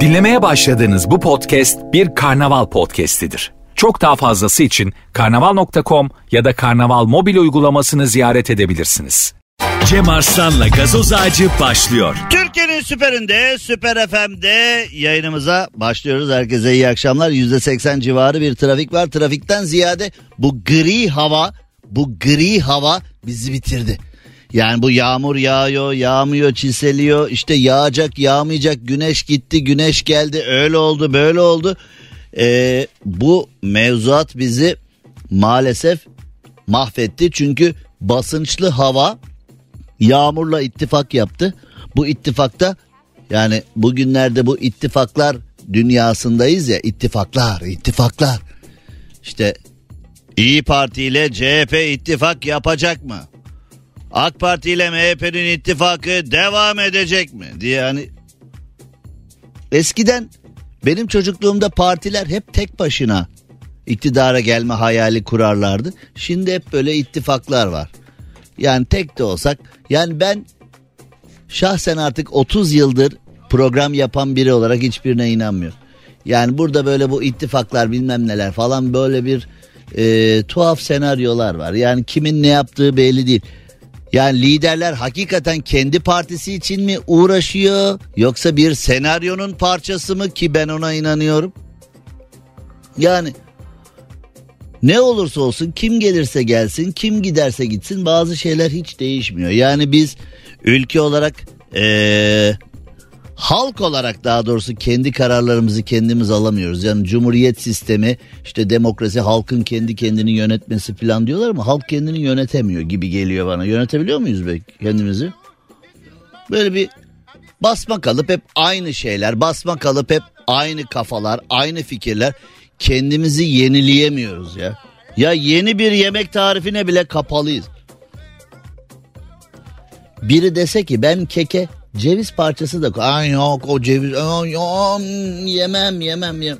Dinlemeye başladığınız bu podcast bir karnaval podcastidir. Çok daha fazlası için karnaval.com ya da karnaval mobil uygulamasını ziyaret edebilirsiniz. Cem Arslan'la gazoz ağacı başlıyor. Türkiye'nin süperinde, Süper FM'de yayınımıza başlıyoruz. Herkese iyi akşamlar. %80 civarı bir trafik var. Trafikten ziyade bu gri hava, bu gri hava bizi bitirdi. Yani bu yağmur yağıyor, yağmıyor, çiseliyor. İşte yağacak, yağmayacak. Güneş gitti, güneş geldi. Öyle oldu, böyle oldu. Ee, bu mevzuat bizi maalesef mahvetti. Çünkü basınçlı hava yağmurla ittifak yaptı. Bu ittifakta yani bugünlerde bu ittifaklar dünyasındayız ya ittifaklar, ittifaklar. İşte İyi Parti ile CHP ittifak yapacak mı? AK Parti ile MHP'nin ittifakı devam edecek mi diye hani eskiden benim çocukluğumda partiler hep tek başına iktidara gelme hayali kurarlardı. Şimdi hep böyle ittifaklar var. Yani tek de olsak yani ben şahsen artık 30 yıldır program yapan biri olarak hiçbirine inanmıyorum. Yani burada böyle bu ittifaklar bilmem neler falan böyle bir e, tuhaf senaryolar var. Yani kimin ne yaptığı belli değil. Yani liderler hakikaten kendi partisi için mi uğraşıyor yoksa bir senaryonun parçası mı ki ben ona inanıyorum. Yani ne olursa olsun kim gelirse gelsin kim giderse gitsin bazı şeyler hiç değişmiyor. Yani biz ülke olarak ee, halk olarak daha doğrusu kendi kararlarımızı kendimiz alamıyoruz. Yani cumhuriyet sistemi işte demokrasi halkın kendi kendini yönetmesi falan diyorlar ama halk kendini yönetemiyor gibi geliyor bana. Yönetebiliyor muyuz be kendimizi? Böyle bir basma kalıp hep aynı şeyler basma kalıp hep aynı kafalar aynı fikirler kendimizi yenileyemiyoruz ya. Ya yeni bir yemek tarifine bile kapalıyız. Biri dese ki ben keke ceviz parçası da ay yok o ceviz ay, ay, yemem yemem yemem.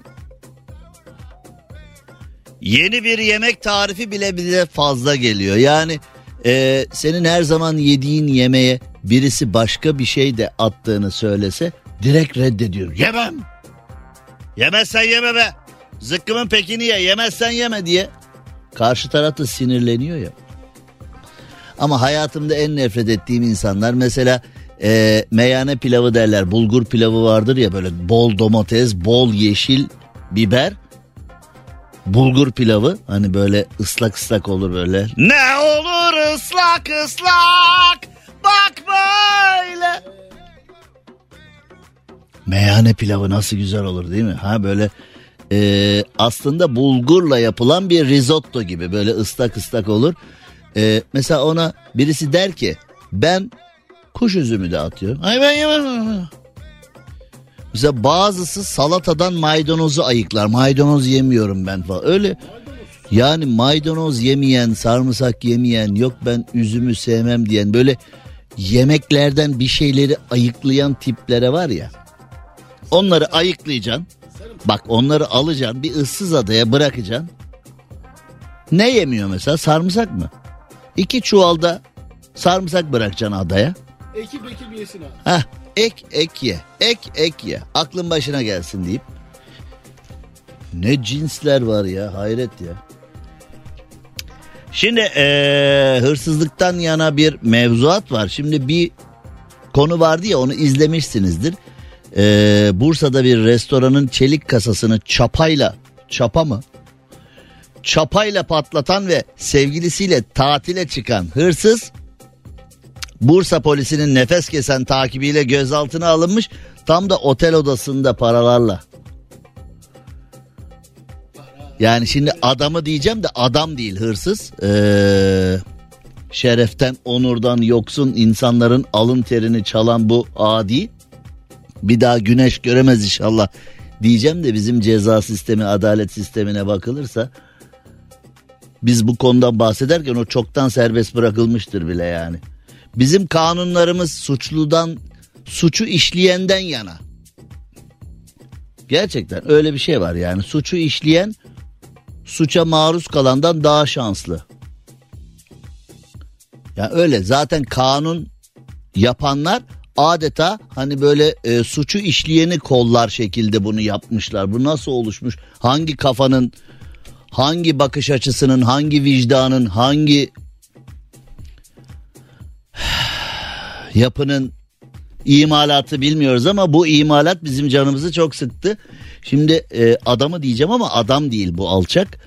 Yeni bir yemek tarifi bile bize fazla geliyor. Yani e, senin her zaman yediğin yemeğe birisi başka bir şey de attığını söylese direkt reddediyor. Yemem. Yemezsen yeme be. Zıkkımın pekini ye yemezsen yeme diye. Karşı taraf da sinirleniyor ya. Ama hayatımda en nefret ettiğim insanlar mesela e, meyhane pilavı derler. Bulgur pilavı vardır ya böyle bol domates, bol yeşil biber. Bulgur pilavı hani böyle ıslak ıslak olur böyle. Ne olur ıslak ıslak bak böyle. Meyhane pilavı nasıl güzel olur değil mi? Ha böyle e, aslında bulgurla yapılan bir risotto gibi böyle ıslak ıslak olur. E, mesela ona birisi der ki ben kuş üzümü de atıyorum. Ay ben yemem. Mesela bazısı salatadan maydanozu ayıklar. Maydanoz yemiyorum ben falan. Öyle yani maydanoz yemeyen, sarımsak yemeyen, yok ben üzümü sevmem diyen böyle yemeklerden bir şeyleri ayıklayan tiplere var ya. Onları ayıklayacaksın. Bak onları alacaksın bir ıssız adaya bırakacaksın. Ne yemiyor mesela sarımsak mı? İki çuvalda sarımsak bırakacaksın adaya. Ekip ekip yesin abi. Heh, ek ek ye. Ek ek ye. Aklın başına gelsin deyip. Ne cinsler var ya hayret ya. Şimdi ee, hırsızlıktan yana bir mevzuat var. Şimdi bir konu vardı ya onu izlemişsinizdir. Ee, Bursa'da bir restoranın çelik kasasını çapayla çapa mı? Çapayla patlatan ve sevgilisiyle tatile çıkan hırsız Bursa polisinin nefes kesen takibiyle gözaltına alınmış. Tam da otel odasında paralarla. Yani şimdi adamı diyeceğim de adam değil hırsız. Ee, şereften, onurdan yoksun insanların alın terini çalan bu adi. Bir daha güneş göremez inşallah diyeceğim de bizim ceza sistemi, adalet sistemine bakılırsa biz bu konudan bahsederken o çoktan serbest bırakılmıştır bile yani. Bizim kanunlarımız suçludan suçu işleyenden yana. Gerçekten öyle bir şey var yani suçu işleyen suça maruz kalandan daha şanslı. Yani öyle zaten kanun yapanlar adeta hani böyle e, suçu işleyeni kollar şekilde bunu yapmışlar. Bu nasıl oluşmuş? Hangi kafanın, hangi bakış açısının, hangi vicdanın, hangi yapının imalatı bilmiyoruz ama bu imalat bizim canımızı çok sıktı. Şimdi e, adamı diyeceğim ama adam değil bu alçak.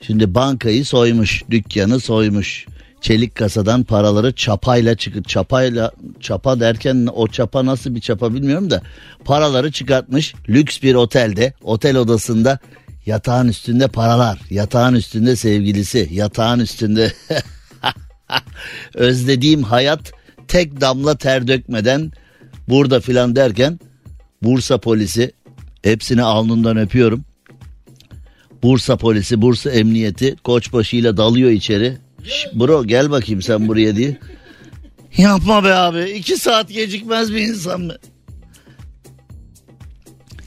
Şimdi bankayı soymuş, dükkanı soymuş. Çelik kasadan paraları çapayla çıkıp çapayla çapa derken o çapa nasıl bir çapa bilmiyorum da paraları çıkartmış lüks bir otelde otel odasında yatağın üstünde paralar yatağın üstünde sevgilisi yatağın üstünde özlediğim hayat tek damla ter dökmeden burada filan derken Bursa polisi hepsini alnından öpüyorum. Bursa polisi, Bursa emniyeti koçbaşıyla dalıyor içeri. Şş, bro gel bakayım sen buraya diye. Yapma be abi iki saat gecikmez bir insan mı?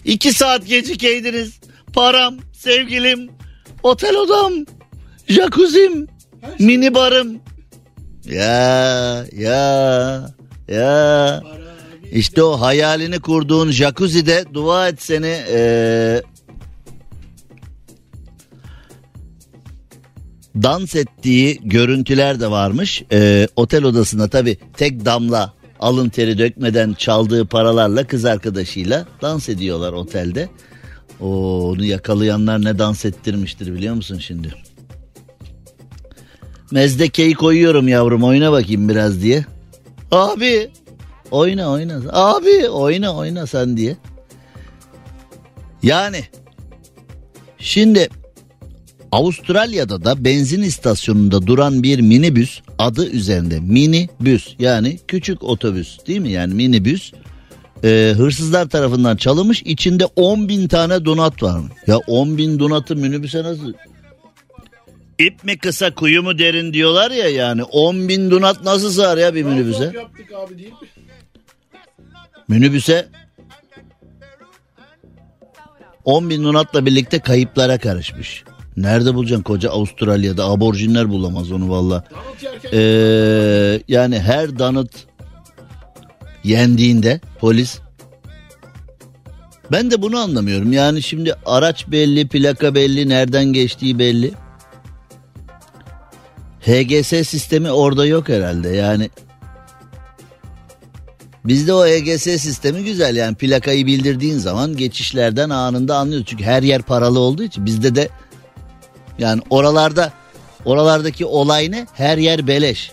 İki saat gecikeydiniz. Param, sevgilim, otel odam, jacuzzim, mini barım. Ya ya ya. İşte o hayalini kurduğun jacuzzi'de dua et seni ee, dans ettiği görüntüler de varmış. Ee, otel odasında tabi tek damla alın teri dökmeden çaldığı paralarla kız arkadaşıyla dans ediyorlar otelde. Oo, onu yakalayanlar ne dans ettirmiştir biliyor musun şimdi? Mezdekeyi koyuyorum yavrum oyna bakayım biraz diye. Abi oyna oyna abi oyna oyna sen diye. Yani şimdi Avustralya'da da benzin istasyonunda duran bir minibüs adı üzerinde minibüs yani küçük otobüs değil mi yani minibüs e, hırsızlar tarafından çalınmış içinde 10 bin tane donat var mı? Ya 10 bin donatı minibüse nasıl İp mi kısa kuyu mu derin diyorlar ya yani 10 bin donat nasıl sığar ya bir minibüse? Yaptık abi değil. Minibüse 10 bin donatla birlikte kayıplara karışmış. Nerede bulacaksın koca Avustralya'da aborjinler bulamaz onu valla. Ee, yani her danıt yendiğinde polis ben de bunu anlamıyorum. Yani şimdi araç belli, plaka belli, nereden geçtiği belli. HGS sistemi orada yok herhalde. Yani bizde o HGS sistemi güzel yani plakayı bildirdiğin zaman geçişlerden anında anlıyoruz. Çünkü her yer paralı olduğu için bizde de yani oralarda oralardaki olay ne? Her yer beleş.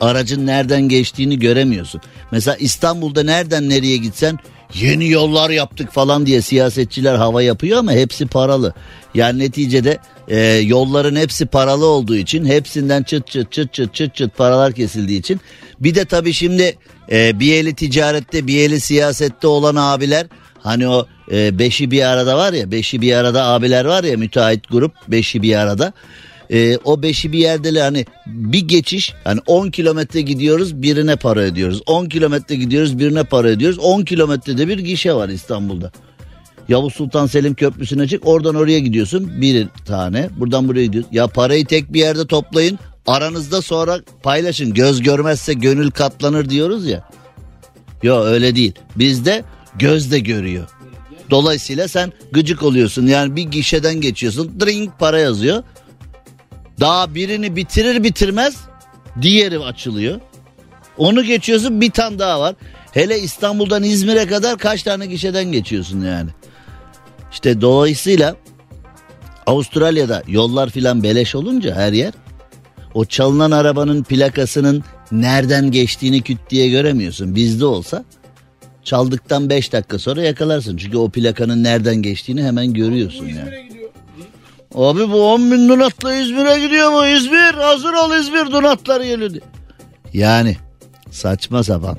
Aracın nereden geçtiğini göremiyorsun. Mesela İstanbul'da nereden nereye gitsen yeni yollar yaptık falan diye siyasetçiler hava yapıyor ama hepsi paralı. Yani neticede e, yolların hepsi paralı olduğu için hepsinden çıt çıt çıt çıt çıt çıt paralar kesildiği için bir de tabii şimdi e, bir eli ticarette bir eli siyasette olan abiler hani o e, beşi bir arada var ya beşi bir arada abiler var ya müteahhit grup beşi bir arada e, o beşi bir yerde hani bir geçiş hani 10 kilometre gidiyoruz birine para ödüyoruz 10 kilometre gidiyoruz birine para ödüyoruz 10 kilometrede bir gişe var İstanbul'da. Yavuz Sultan Selim Köprüsü'ne çık oradan oraya gidiyorsun bir tane buradan buraya gidiyorsun. Ya parayı tek bir yerde toplayın aranızda sonra paylaşın göz görmezse gönül katlanır diyoruz ya. Yok öyle değil bizde göz de görüyor. Dolayısıyla sen gıcık oluyorsun yani bir gişeden geçiyorsun drink para yazıyor. Daha birini bitirir bitirmez diğeri açılıyor. Onu geçiyorsun bir tane daha var. Hele İstanbul'dan İzmir'e kadar kaç tane gişeden geçiyorsun yani. İşte dolayısıyla Avustralya'da yollar filan beleş olunca her yer o çalınan arabanın plakasının nereden geçtiğini küt diye göremiyorsun. Bizde olsa çaldıktan 5 dakika sonra yakalarsın. Çünkü o plakanın nereden geçtiğini hemen görüyorsun yani. Abi bu 10 bin donatla İzmir'e gidiyor mu? İzmir hazır ol İzmir donatlar geliyor. Yani saçma sapan.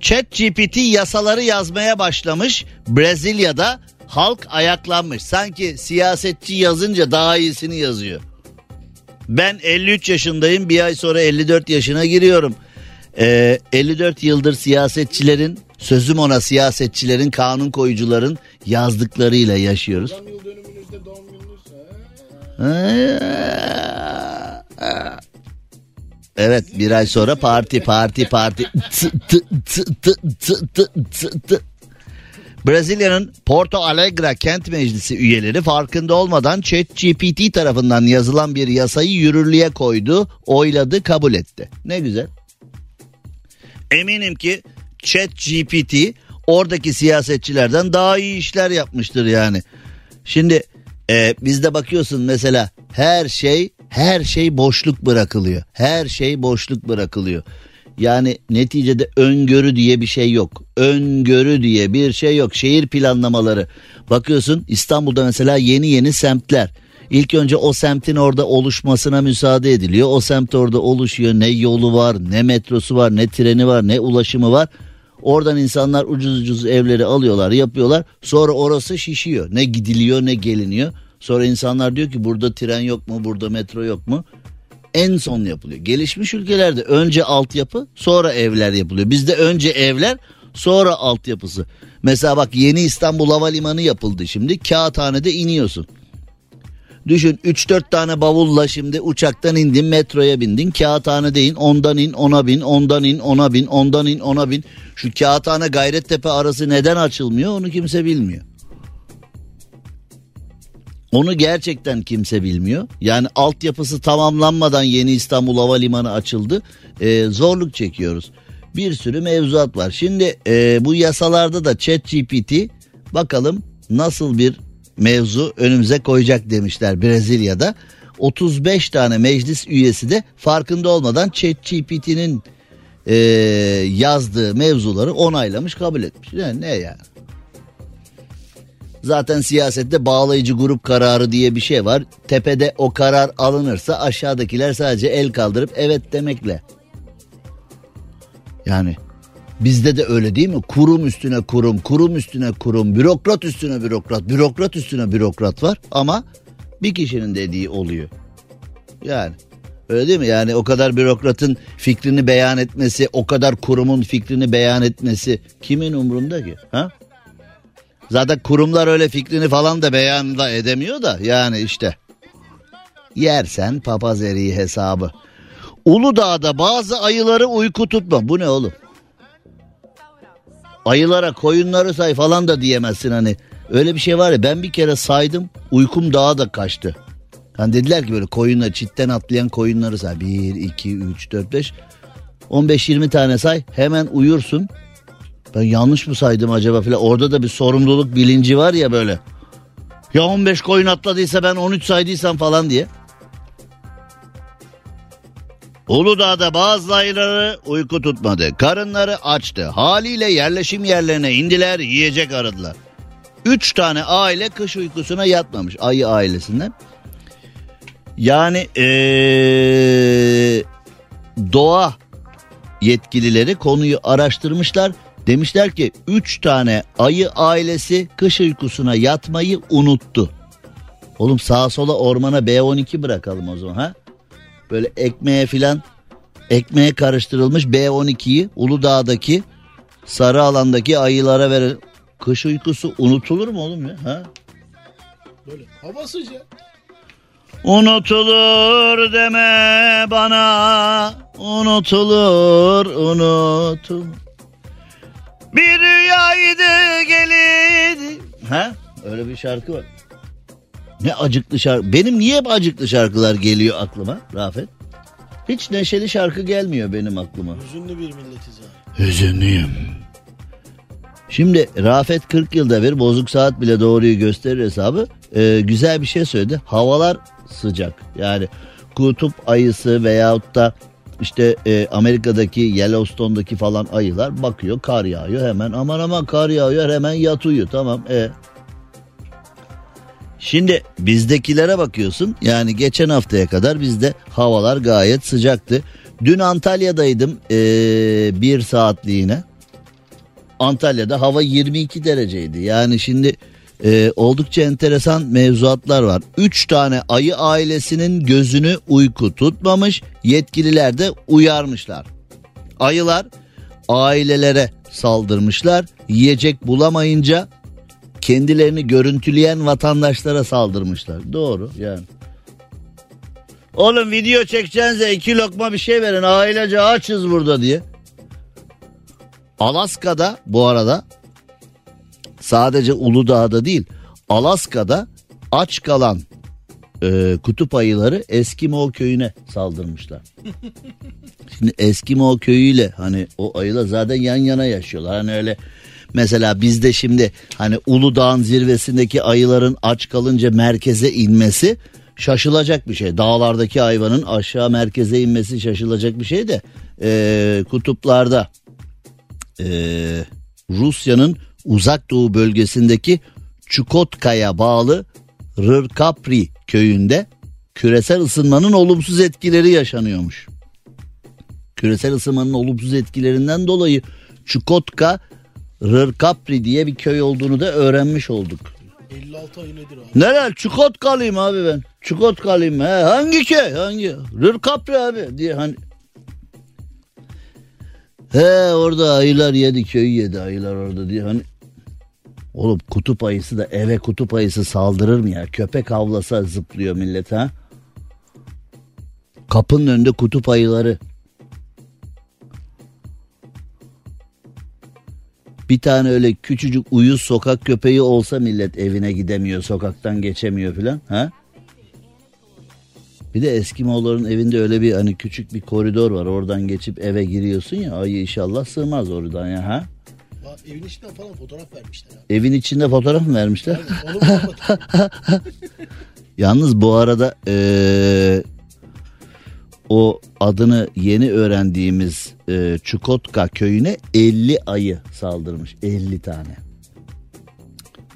Chat GPT yasaları yazmaya başlamış. Brezilya'da halk ayaklanmış. Sanki siyasetçi yazınca daha iyisini yazıyor. Ben 53 yaşındayım bir ay sonra 54 yaşına giriyorum. Ee, 54 yıldır siyasetçilerin sözüm ona siyasetçilerin kanun koyucuların yazdıklarıyla yaşıyoruz. Evet bir ay sonra parti parti parti. Brezilya'nın Porto Alegre kent meclisi üyeleri farkında olmadan ChatGPT tarafından yazılan bir yasayı yürürlüğe koydu, oyladı, kabul etti. Ne güzel. Eminim ki ChatGPT oradaki siyasetçilerden daha iyi işler yapmıştır yani. Şimdi e, bizde bakıyorsun mesela her şey her şey boşluk bırakılıyor. Her şey boşluk bırakılıyor. Yani neticede öngörü diye bir şey yok. Öngörü diye bir şey yok. Şehir planlamaları. Bakıyorsun İstanbul'da mesela yeni yeni semtler. İlk önce o semtin orada oluşmasına müsaade ediliyor. O semt orada oluşuyor. Ne yolu var, ne metrosu var, ne treni var, ne ulaşımı var. Oradan insanlar ucuz ucuz evleri alıyorlar, yapıyorlar. Sonra orası şişiyor. Ne gidiliyor, ne geliniyor. Sonra insanlar diyor ki burada tren yok mu, burada metro yok mu? En son yapılıyor. Gelişmiş ülkelerde önce altyapı, sonra evler yapılıyor. Bizde önce evler, sonra altyapısı. Mesela bak yeni İstanbul Havalimanı yapıldı şimdi. Kağıthane'de iniyorsun. Düşün 3-4 tane bavulla şimdi uçaktan indin metroya bindin kağıthane in ondan in ona bin ondan in ona bin ondan in ona bin. Şu kağıthane Gayrettepe arası neden açılmıyor onu kimse bilmiyor. Onu gerçekten kimse bilmiyor. Yani altyapısı tamamlanmadan yeni İstanbul Havalimanı açıldı. Ee, zorluk çekiyoruz. Bir sürü mevzuat var. Şimdi e, bu yasalarda da ChatGPT bakalım nasıl bir mevzu önümüze koyacak demişler Brezilya'da. 35 tane meclis üyesi de farkında olmadan ChatGPT'nin e, yazdığı mevzuları onaylamış kabul etmiş. Yani ne yani? Zaten siyasette bağlayıcı grup kararı diye bir şey var. Tepede o karar alınırsa aşağıdakiler sadece el kaldırıp evet demekle. Yani bizde de öyle değil mi? Kurum üstüne kurum, kurum üstüne kurum, bürokrat üstüne bürokrat, bürokrat üstüne bürokrat var ama bir kişinin dediği oluyor. Yani öyle değil mi? Yani o kadar bürokratın fikrini beyan etmesi, o kadar kurumun fikrini beyan etmesi kimin umrunda ki? Ha? Zaten kurumlar öyle fikrini falan da beyan da edemiyor da yani işte. Yersen papaz eriği hesabı. Uludağ'da bazı ayıları uyku tutma. Bu ne oğlum? Ayılara koyunları say falan da diyemezsin hani. Öyle bir şey var ya ben bir kere saydım uykum daha da kaçtı. Hani dediler ki böyle koyunlar çitten atlayan koyunları say. 1, 2, 3, 4, 5. 15-20 tane say hemen uyursun. Ben yanlış mı saydım acaba filan. Orada da bir sorumluluk bilinci var ya böyle. Ya 15 koyun atladıysa ben 13 saydıysam falan diye. Uludağ'da bazı ayıları uyku tutmadı. Karınları açtı. Haliyle yerleşim yerlerine indiler yiyecek aradılar. Üç tane aile kış uykusuna yatmamış ayı ailesinden. Yani ee, doğa yetkilileri konuyu araştırmışlar. Demişler ki 3 tane ayı ailesi kış uykusuna yatmayı unuttu. Oğlum sağa sola ormana B12 bırakalım o zaman ha. Böyle ekmeğe filan ekmeğe karıştırılmış B12'yi Uludağ'daki sarı alandaki ayılara verelim. Kış uykusu unutulur mu oğlum ya? Ha? Böyle hava sıcak. Unutulur deme bana unutulur unutul. Bir rüyaydı gelin. Ha? Öyle bir şarkı var. Ne acıklı şarkı. Benim niye hep acıklı şarkılar geliyor aklıma Rafet? Hiç neşeli şarkı gelmiyor benim aklıma. Hüzünlü bir milletiz abi. Hüzünlüyüm. Şimdi Rafet 40 yılda bir bozuk saat bile doğruyu gösterir hesabı. Ee, güzel bir şey söyledi. Havalar sıcak. Yani kutup ayısı veyahut da işte e, Amerika'daki Yellowstone'daki falan ayılar bakıyor kar yağıyor hemen aman aman kar yağıyor hemen yat uyu tamam e. Şimdi bizdekilere bakıyorsun yani geçen haftaya kadar bizde havalar gayet sıcaktı. Dün Antalya'daydım e, bir saatliğine. Antalya'da hava 22 dereceydi yani şimdi e, oldukça enteresan mevzuatlar var. Üç tane ayı ailesinin gözünü uyku tutmamış yetkililer de uyarmışlar. Ayılar ailelere saldırmışlar yiyecek bulamayınca kendilerini görüntüleyen vatandaşlara saldırmışlar. Doğru yani. Oğlum video çekeceğinize iki lokma bir şey verin ailece açız burada diye. Alaska'da bu arada sadece Uludağ'da değil Alaska'da aç kalan e, kutup ayıları Eskimo köyüne saldırmışlar. Şimdi Eskimo köyüyle hani o ayılar zaten yan yana yaşıyorlar. Hani öyle mesela bizde şimdi hani Uludağ'ın zirvesindeki ayıların aç kalınca merkeze inmesi şaşılacak bir şey. Dağlardaki hayvanın aşağı merkeze inmesi şaşılacak bir şey de e, kutuplarda e, Rusya'nın uzak doğu bölgesindeki Çukotka'ya bağlı Rırkapri köyünde küresel ısınmanın olumsuz etkileri yaşanıyormuş. Küresel ısınmanın olumsuz etkilerinden dolayı Çukotka Rırkapri diye bir köy olduğunu da öğrenmiş olduk. 56 ayı nedir abi? Nerede? Çukotkalıyım abi ben. Çukotkalıyım. He, hangi köy? Hangi? Rırkapri abi diye hani. He orada ayılar yedi köyü yedi ayılar orada diye hani. Oğlum kutup ayısı da eve kutup ayısı saldırır mı ya? Köpek avlasa zıplıyor millet ha. Kapının önünde kutup ayıları. Bir tane öyle küçücük uyuz sokak köpeği olsa millet evine gidemiyor, sokaktan geçemiyor filan. Ha? Bir de Eskimoğulların evinde öyle bir hani küçük bir koridor var. Oradan geçip eve giriyorsun ya. Ayı inşallah sığmaz oradan ya ha. Evin içinden falan fotoğraf vermişler abi. Evin içinde fotoğraf mı vermişler? Anlatayım? Yalnız bu arada eee, o adını yeni öğrendiğimiz eee, Çukotka köyüne 50 ayı saldırmış. 50 tane.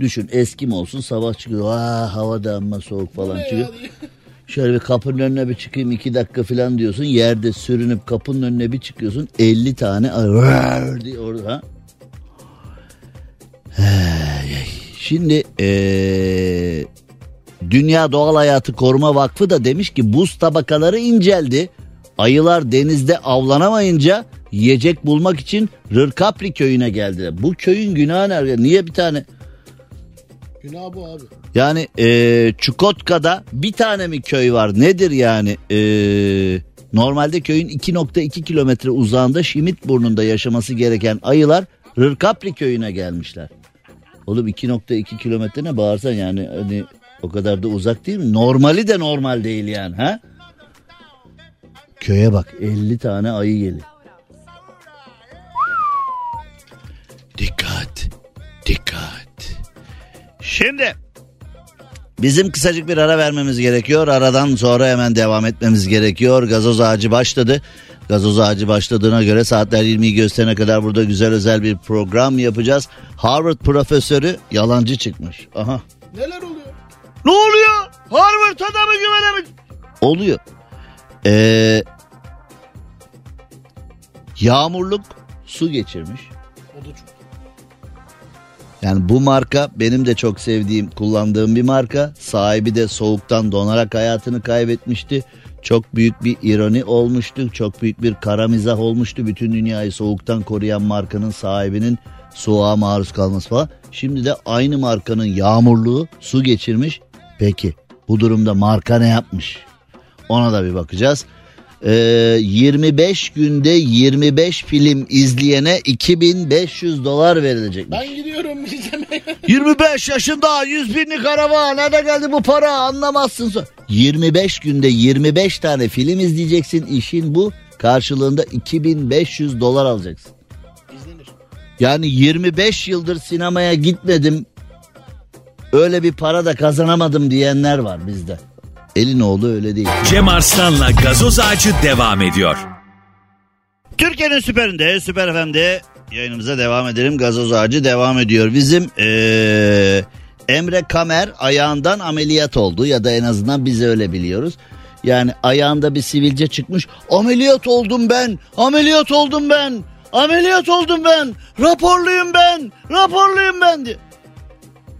Düşün eskim olsun sabah çıkıyor. Aa, hava da amma soğuk falan çıkıyor. Şöyle bir kapının önüne bir çıkayım iki dakika falan diyorsun. Yerde sürünüp kapının önüne bir çıkıyorsun. 50 tane ayı diye orada. Şimdi eee, Dünya Doğal Hayatı Koruma Vakfı da demiş ki buz tabakaları inceldi. Ayılar denizde avlanamayınca yiyecek bulmak için Rırkapri köyüne geldiler. Bu köyün günahı nerede? Niye bir tane Günah bu abi. yani eee Çukotka'da bir tane mi köy var? Nedir yani? Eee, normalde köyün 2.2 kilometre uzağında Şimit burnunda yaşaması gereken ayılar Rırkapri köyüne gelmişler. Oğlum 2.2 kilometre ne bağırsan yani hani o kadar da uzak değil mi? Normali de normal değil yani ha? Köye bak 50 tane ayı geliyor. Dikkat, dikkat. Şimdi bizim kısacık bir ara vermemiz gerekiyor. Aradan sonra hemen devam etmemiz gerekiyor. Gazoz ağacı başladı. Gazoz ağacı başladığına göre saatler 20'yi gösterene kadar burada güzel özel bir program yapacağız. Harvard profesörü yalancı çıkmış. Aha. Neler oluyor? Ne oluyor? Harvard adamı güvenemek. Oluyor. Ee, yağmurluk su geçirmiş. O da çok. Yani bu marka benim de çok sevdiğim, kullandığım bir marka. Sahibi de soğuktan donarak hayatını kaybetmişti. Çok büyük bir ironi olmuştu. Çok büyük bir kara mizah olmuştu. Bütün dünyayı soğuktan koruyan markanın sahibinin soğuğa maruz kalması falan. Şimdi de aynı markanın yağmurluğu su geçirmiş. Peki bu durumda marka ne yapmış? Ona da bir bakacağız. Ee, 25 günde 25 film izleyene 2500 dolar verilecekmiş. Ben gidiyorum izlemeye. 25 yaşında 100 binlik araba nerede geldi bu para anlamazsın. sonra. 25 günde 25 tane film izleyeceksin işin bu karşılığında 2500 dolar alacaksın. İzlenir. Yani 25 yıldır sinemaya gitmedim öyle bir para da kazanamadım diyenler var bizde. Elin oğlu öyle değil. Cem Arslan'la gazoz ağacı devam ediyor. Türkiye'nin süperinde, süper FM'de yayınımıza devam edelim. Gazoz ağacı devam ediyor. Bizim eee, Emre Kamer ayağından ameliyat oldu ya da en azından biz öyle biliyoruz. Yani ayağında bir sivilce çıkmış. Ameliyat oldum ben, ameliyat oldum ben, ameliyat oldum ben, raporluyum ben, raporluyum ben diye.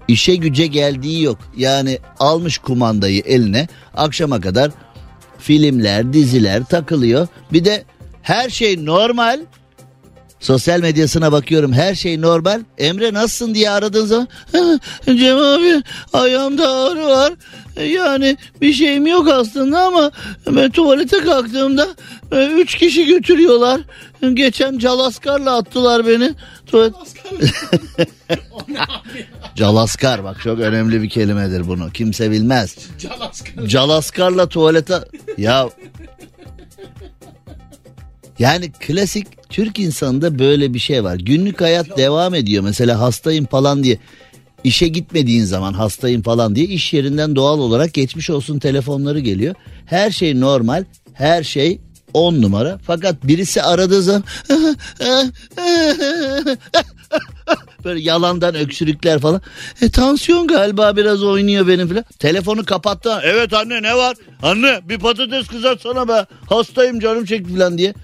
İşe güce geldiği yok. Yani almış kumandayı eline akşama kadar filmler, diziler takılıyor. Bir de her şey normal. Sosyal medyasına bakıyorum her şey normal. Emre nasılsın diye aradığın zaman "Cem abi ayağımda ağrı var. Yani bir şeyim yok aslında ama ben tuvalete kalktığımda e, üç kişi götürüyorlar. Geçen calaskarla attılar beni. Tuvalet... Calaskar bak çok önemli bir kelimedir bunu. Kimse bilmez. Calaskar. Calaskarla tuvalete... Ya... Yani klasik Türk insanında böyle bir şey var. Günlük hayat devam ediyor. Mesela hastayım falan diye işe gitmediğin zaman hastayım falan diye iş yerinden doğal olarak geçmiş olsun telefonları geliyor. Her şey normal, her şey on numara. Fakat birisi aradığı zaman böyle yalandan öksürükler falan. E, tansiyon galiba biraz oynuyor benim falan. Telefonu kapattı. Evet anne ne var? Anne bir patates kızartsana be. Hastayım canım çekti falan diye.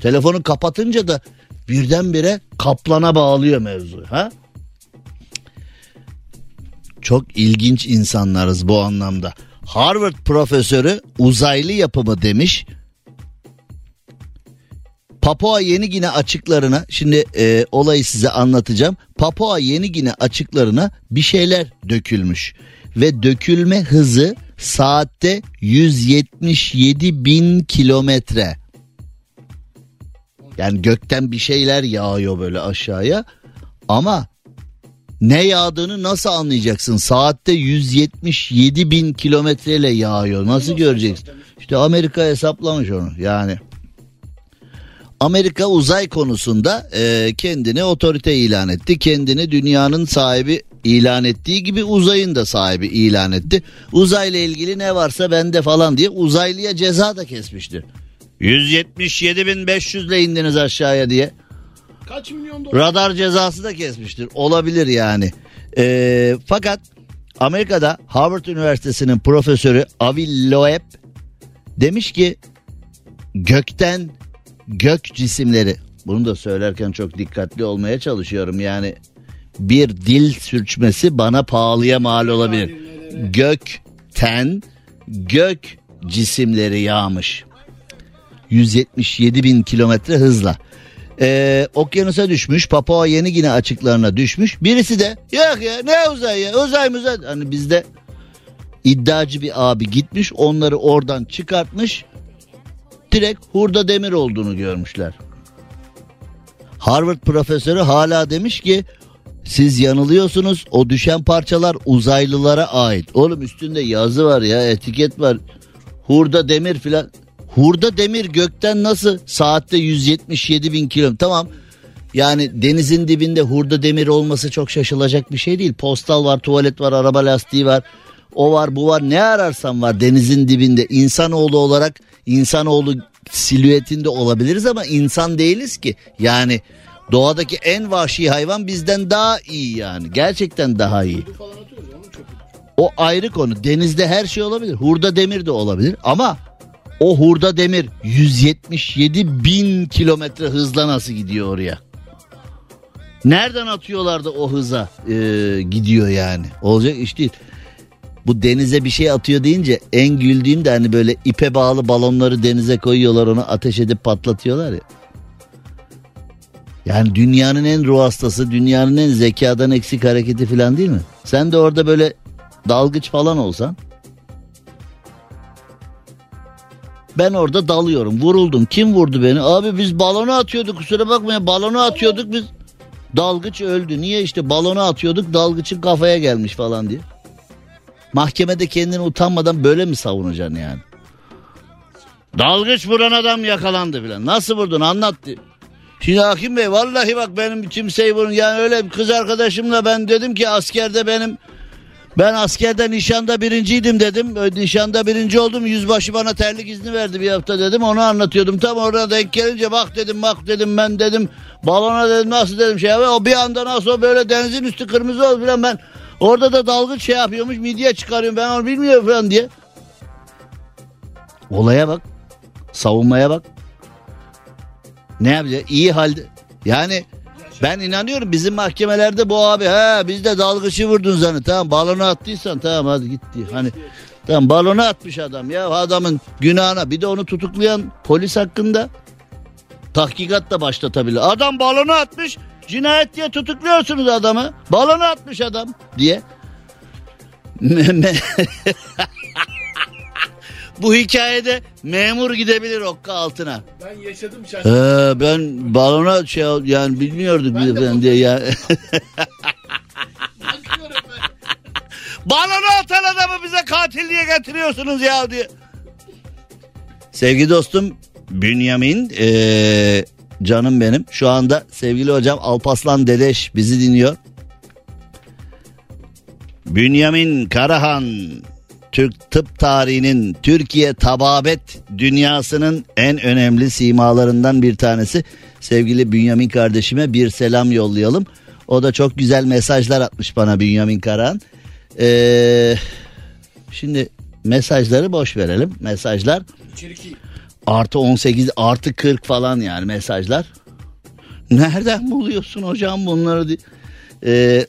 Telefonu kapatınca da birdenbire kaplana bağlıyor mevzu. Ha? Çok ilginç insanlarız bu anlamda. Harvard profesörü uzaylı yapımı demiş. Papua Yeni Gine açıklarına şimdi e, olayı size anlatacağım. Papua Yeni Gine açıklarına bir şeyler dökülmüş ve dökülme hızı saatte 177 bin kilometre. Yani gökten bir şeyler yağıyor böyle aşağıya ama ne yağdığını nasıl anlayacaksın? Saatte 177 bin kilometreyle yağıyor. Nasıl göreceksin? İşte Amerika hesaplamış onu yani. Amerika uzay konusunda e, kendini otorite ilan etti. Kendini dünyanın sahibi ilan ettiği gibi uzayın da sahibi ilan etti. Uzayla ilgili ne varsa bende falan diye uzaylıya ceza da kesmiştir. 177.500 ile indiniz aşağıya diye. Kaç milyon dolar? Radar cezası da kesmiştir. Olabilir yani. Ee, fakat Amerika'da Harvard Üniversitesi'nin profesörü Avi Loeb demiş ki gökten gök cisimleri bunu da söylerken çok dikkatli olmaya çalışıyorum yani bir dil sürçmesi bana pahalıya mal olabilir. Gökten gök cisimleri yağmış. 177 bin kilometre hızla. Ee, okyanusa düşmüş Papua Yeni Gine açıklarına düşmüş. Birisi de yok ya ne uzay ya uzay mı uzay. Hani bizde iddiacı bir abi gitmiş onları oradan çıkartmış. Direkt hurda demir olduğunu görmüşler. Harvard profesörü hala demiş ki siz yanılıyorsunuz o düşen parçalar uzaylılara ait. Oğlum üstünde yazı var ya etiket var. Hurda demir filan. Hurda demir gökten nasıl saatte 177 bin kilo tamam. Yani denizin dibinde hurda demir olması çok şaşılacak bir şey değil. Postal var, tuvalet var, araba lastiği var. O var, bu var. Ne ararsan var denizin dibinde. İnsanoğlu olarak insanoğlu silüetinde olabiliriz ama insan değiliz ki. Yani doğadaki en vahşi hayvan bizden daha iyi yani. Gerçekten daha iyi. O ayrı konu. Denizde her şey olabilir. Hurda demir de olabilir ama o hurda demir 177 bin kilometre hızla nasıl gidiyor oraya? Nereden atıyorlar da o hıza e, gidiyor yani? Olacak iş değil. Bu denize bir şey atıyor deyince en güldüğüm de hani böyle ipe bağlı balonları denize koyuyorlar onu ateş edip patlatıyorlar ya. Yani dünyanın en ruh hastası, dünyanın en zekadan eksik hareketi falan değil mi? Sen de orada böyle dalgıç falan olsan. Ben orada dalıyorum, vuruldum. Kim vurdu beni? Abi biz balonu atıyorduk kusura bakmayın balonu atıyorduk biz. Dalgıç öldü. Niye işte balonu atıyorduk dalgıçın kafaya gelmiş falan diye. Mahkemede kendini utanmadan böyle mi savunacaksın yani? Dalgıç vuran adam yakalandı filan. Nasıl vurdun anlat diye. Şimdi Hakim Bey vallahi bak benim kimseyi vurun. Yani öyle bir kız arkadaşımla ben dedim ki askerde benim ben askerde nişanda birinciydim dedim. Nişanda birinci oldum. Yüzbaşı bana terlik izni verdi bir hafta dedim. Onu anlatıyordum. Tam orada denk gelince bak dedim bak dedim ben dedim. Balona dedim nasıl dedim şey. O bir anda nasıl o böyle denizin üstü kırmızı oldu falan ben. Orada da dalgıç şey yapıyormuş midye çıkarıyorum ben onu bilmiyorum falan diye. Olaya bak. Savunmaya bak. Ne yapacak? İyi halde. Yani ben inanıyorum bizim mahkemelerde bu abi ha biz de dalgıcı vurdun zanı tamam balonu attıysan tamam hadi gitti. Hani tamam balonu atmış adam ya adamın günahına bir de onu tutuklayan polis hakkında tahkikat da başlatabilir. Adam balonu atmış cinayet diye tutukluyorsunuz adamı balonu atmış adam diye. Bu hikayede memur gidebilir okka altına. Ben yaşadım şahsen. Ee, ben balona şey yani bilmiyorduk Ben de falan diye ya. Ben. balona atan adamı bize katil diye getiriyorsunuz ya diye. Sevgili dostum Bünyamin ee, canım benim. Şu anda sevgili hocam Alpaslan Dedeş bizi dinliyor. Bünyamin Karahan Türk tıp tarihinin Türkiye tababet dünyasının en önemli simalarından bir tanesi. Sevgili Bünyamin kardeşime bir selam yollayalım. O da çok güzel mesajlar atmış bana Bünyamin Karahan. Ee, şimdi mesajları boş verelim. Mesajlar artı 18 artı 40 falan yani mesajlar. Nereden buluyorsun hocam bunları? Ee,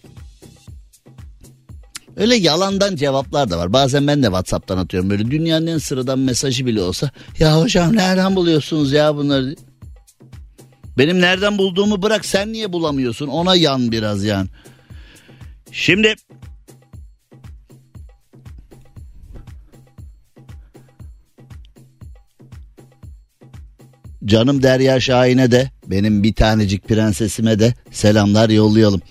öyle yalandan cevaplar da var. Bazen ben de Whatsapp'tan atıyorum. Böyle dünyanın en sıradan mesajı bile olsa. Ya hocam nereden buluyorsunuz ya bunları? Benim nereden bulduğumu bırak sen niye bulamıyorsun? Ona yan biraz yani. Şimdi Canım Derya Şahin'e de benim bir tanecik prensesime de selamlar yollayalım.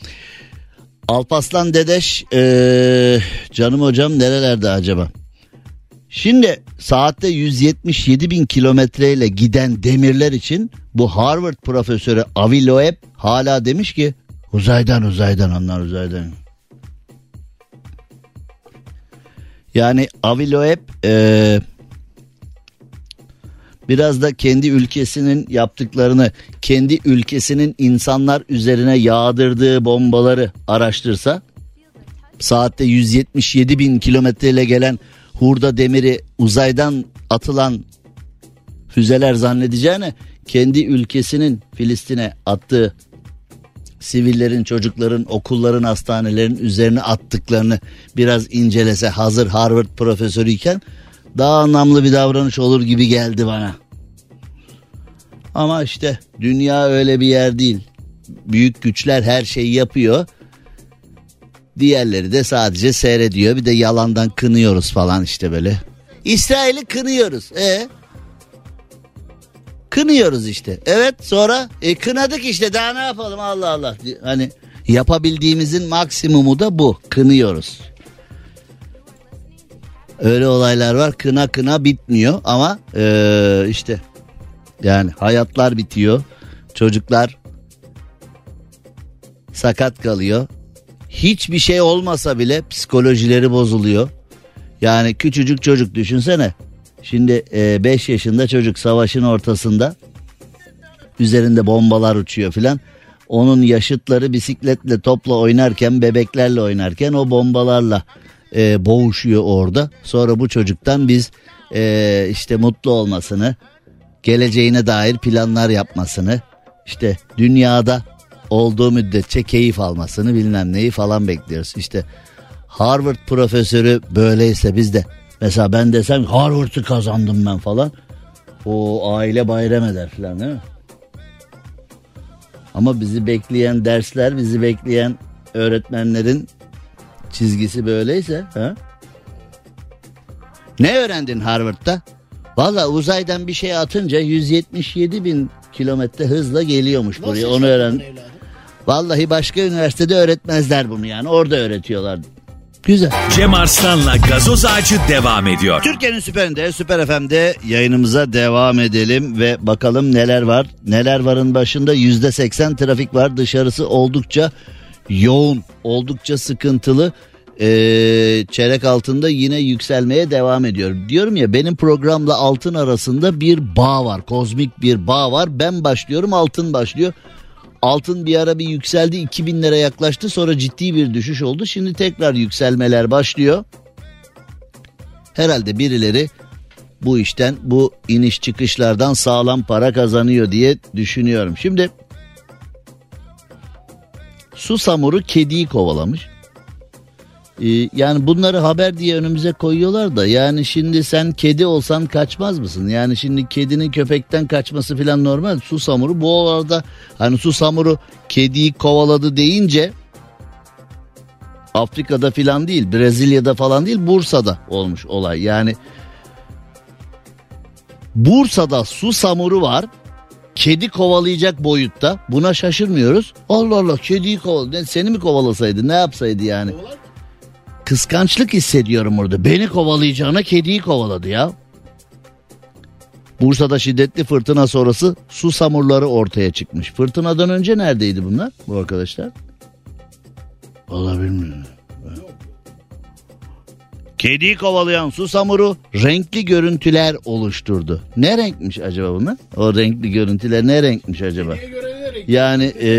Alpaslan Dedeş eee, canım hocam nerelerde acaba? Şimdi saatte 177 bin kilometreyle giden demirler için bu Harvard profesörü Avi Loeb hala demiş ki uzaydan uzaydan onlar uzaydan. Yani Avi Loeb eee biraz da kendi ülkesinin yaptıklarını, kendi ülkesinin insanlar üzerine yağdırdığı bombaları araştırsa, saatte 177 bin kilometreyle gelen hurda demiri uzaydan atılan füzeler zannedeceğine kendi ülkesinin Filistin'e attığı sivillerin, çocukların, okulların, hastanelerin üzerine attıklarını biraz incelese hazır Harvard profesörüyken daha anlamlı bir davranış olur gibi geldi bana. Ama işte dünya öyle bir yer değil. Büyük güçler her şeyi yapıyor. Diğerleri de sadece seyrediyor. Bir de yalandan kınıyoruz falan işte böyle. İsrail'i kınıyoruz. E Kınıyoruz işte. Evet sonra e, kınadık işte daha ne yapalım Allah Allah. Hani yapabildiğimizin maksimumu da bu. Kınıyoruz. Öyle olaylar var kına kına bitmiyor ama eee, işte yani hayatlar bitiyor. Çocuklar sakat kalıyor. Hiçbir şey olmasa bile psikolojileri bozuluyor. Yani küçücük çocuk düşünsene. Şimdi 5 yaşında çocuk savaşın ortasında üzerinde bombalar uçuyor filan. Onun yaşıtları bisikletle topla oynarken bebeklerle oynarken o bombalarla e, boğuşuyor orada. Sonra bu çocuktan biz e, işte mutlu olmasını, geleceğine dair planlar yapmasını, işte dünyada olduğu müddetçe keyif almasını bilmem neyi falan bekliyoruz. İşte Harvard profesörü böyleyse biz de mesela ben desem Harvard'ı kazandım ben falan. O aile bayram eder falan değil mi? Ama bizi bekleyen dersler, bizi bekleyen öğretmenlerin çizgisi böyleyse ha? Ne öğrendin Harvard'da? Valla uzaydan bir şey atınca 177 bin kilometre hızla geliyormuş Nasıl buraya onu öğren. Vallahi başka üniversitede öğretmezler bunu yani orada öğretiyorlar. Güzel. Cem Arslan'la gazoz ağacı devam ediyor. Türkiye'nin süperinde Süper FM'de yayınımıza devam edelim ve bakalım neler var. Neler varın başında yüzde seksen trafik var dışarısı oldukça yoğun oldukça sıkıntılı. Ee, çeyrek altında yine yükselmeye devam ediyor. Diyorum ya benim programla altın arasında bir bağ var. Kozmik bir bağ var. Ben başlıyorum altın başlıyor. Altın bir ara bir yükseldi 2000 lira yaklaştı sonra ciddi bir düşüş oldu. Şimdi tekrar yükselmeler başlıyor. Herhalde birileri bu işten bu iniş çıkışlardan sağlam para kazanıyor diye düşünüyorum. Şimdi Susamuru kediyi kovalamış. Ee, yani bunları haber diye önümüze koyuyorlar da yani şimdi sen kedi olsan kaçmaz mısın? Yani şimdi kedinin köpekten kaçması falan normal. Susamuru bu arada hani susamuru kediyi kovaladı deyince Afrika'da filan değil, Brezilya'da falan değil, Bursa'da olmuş olay. Yani Bursa'da su samuru var. Kedi kovalayacak boyutta. Buna şaşırmıyoruz. Allah Allah kediyi kovaladı. Seni mi kovalasaydı ne yapsaydı yani? Kıskançlık hissediyorum orada. Beni kovalayacağına kediyi kovaladı ya. Bursa'da şiddetli fırtına sonrası su samurları ortaya çıkmış. Fırtınadan önce neredeydi bunlar bu arkadaşlar? Valla bilmiyorum. Kediyi kovalayan su samuru renkli görüntüler oluşturdu. Ne renkmiş acaba bunlar? O renkli görüntüler ne renkmiş acaba? Renk? Yani eee,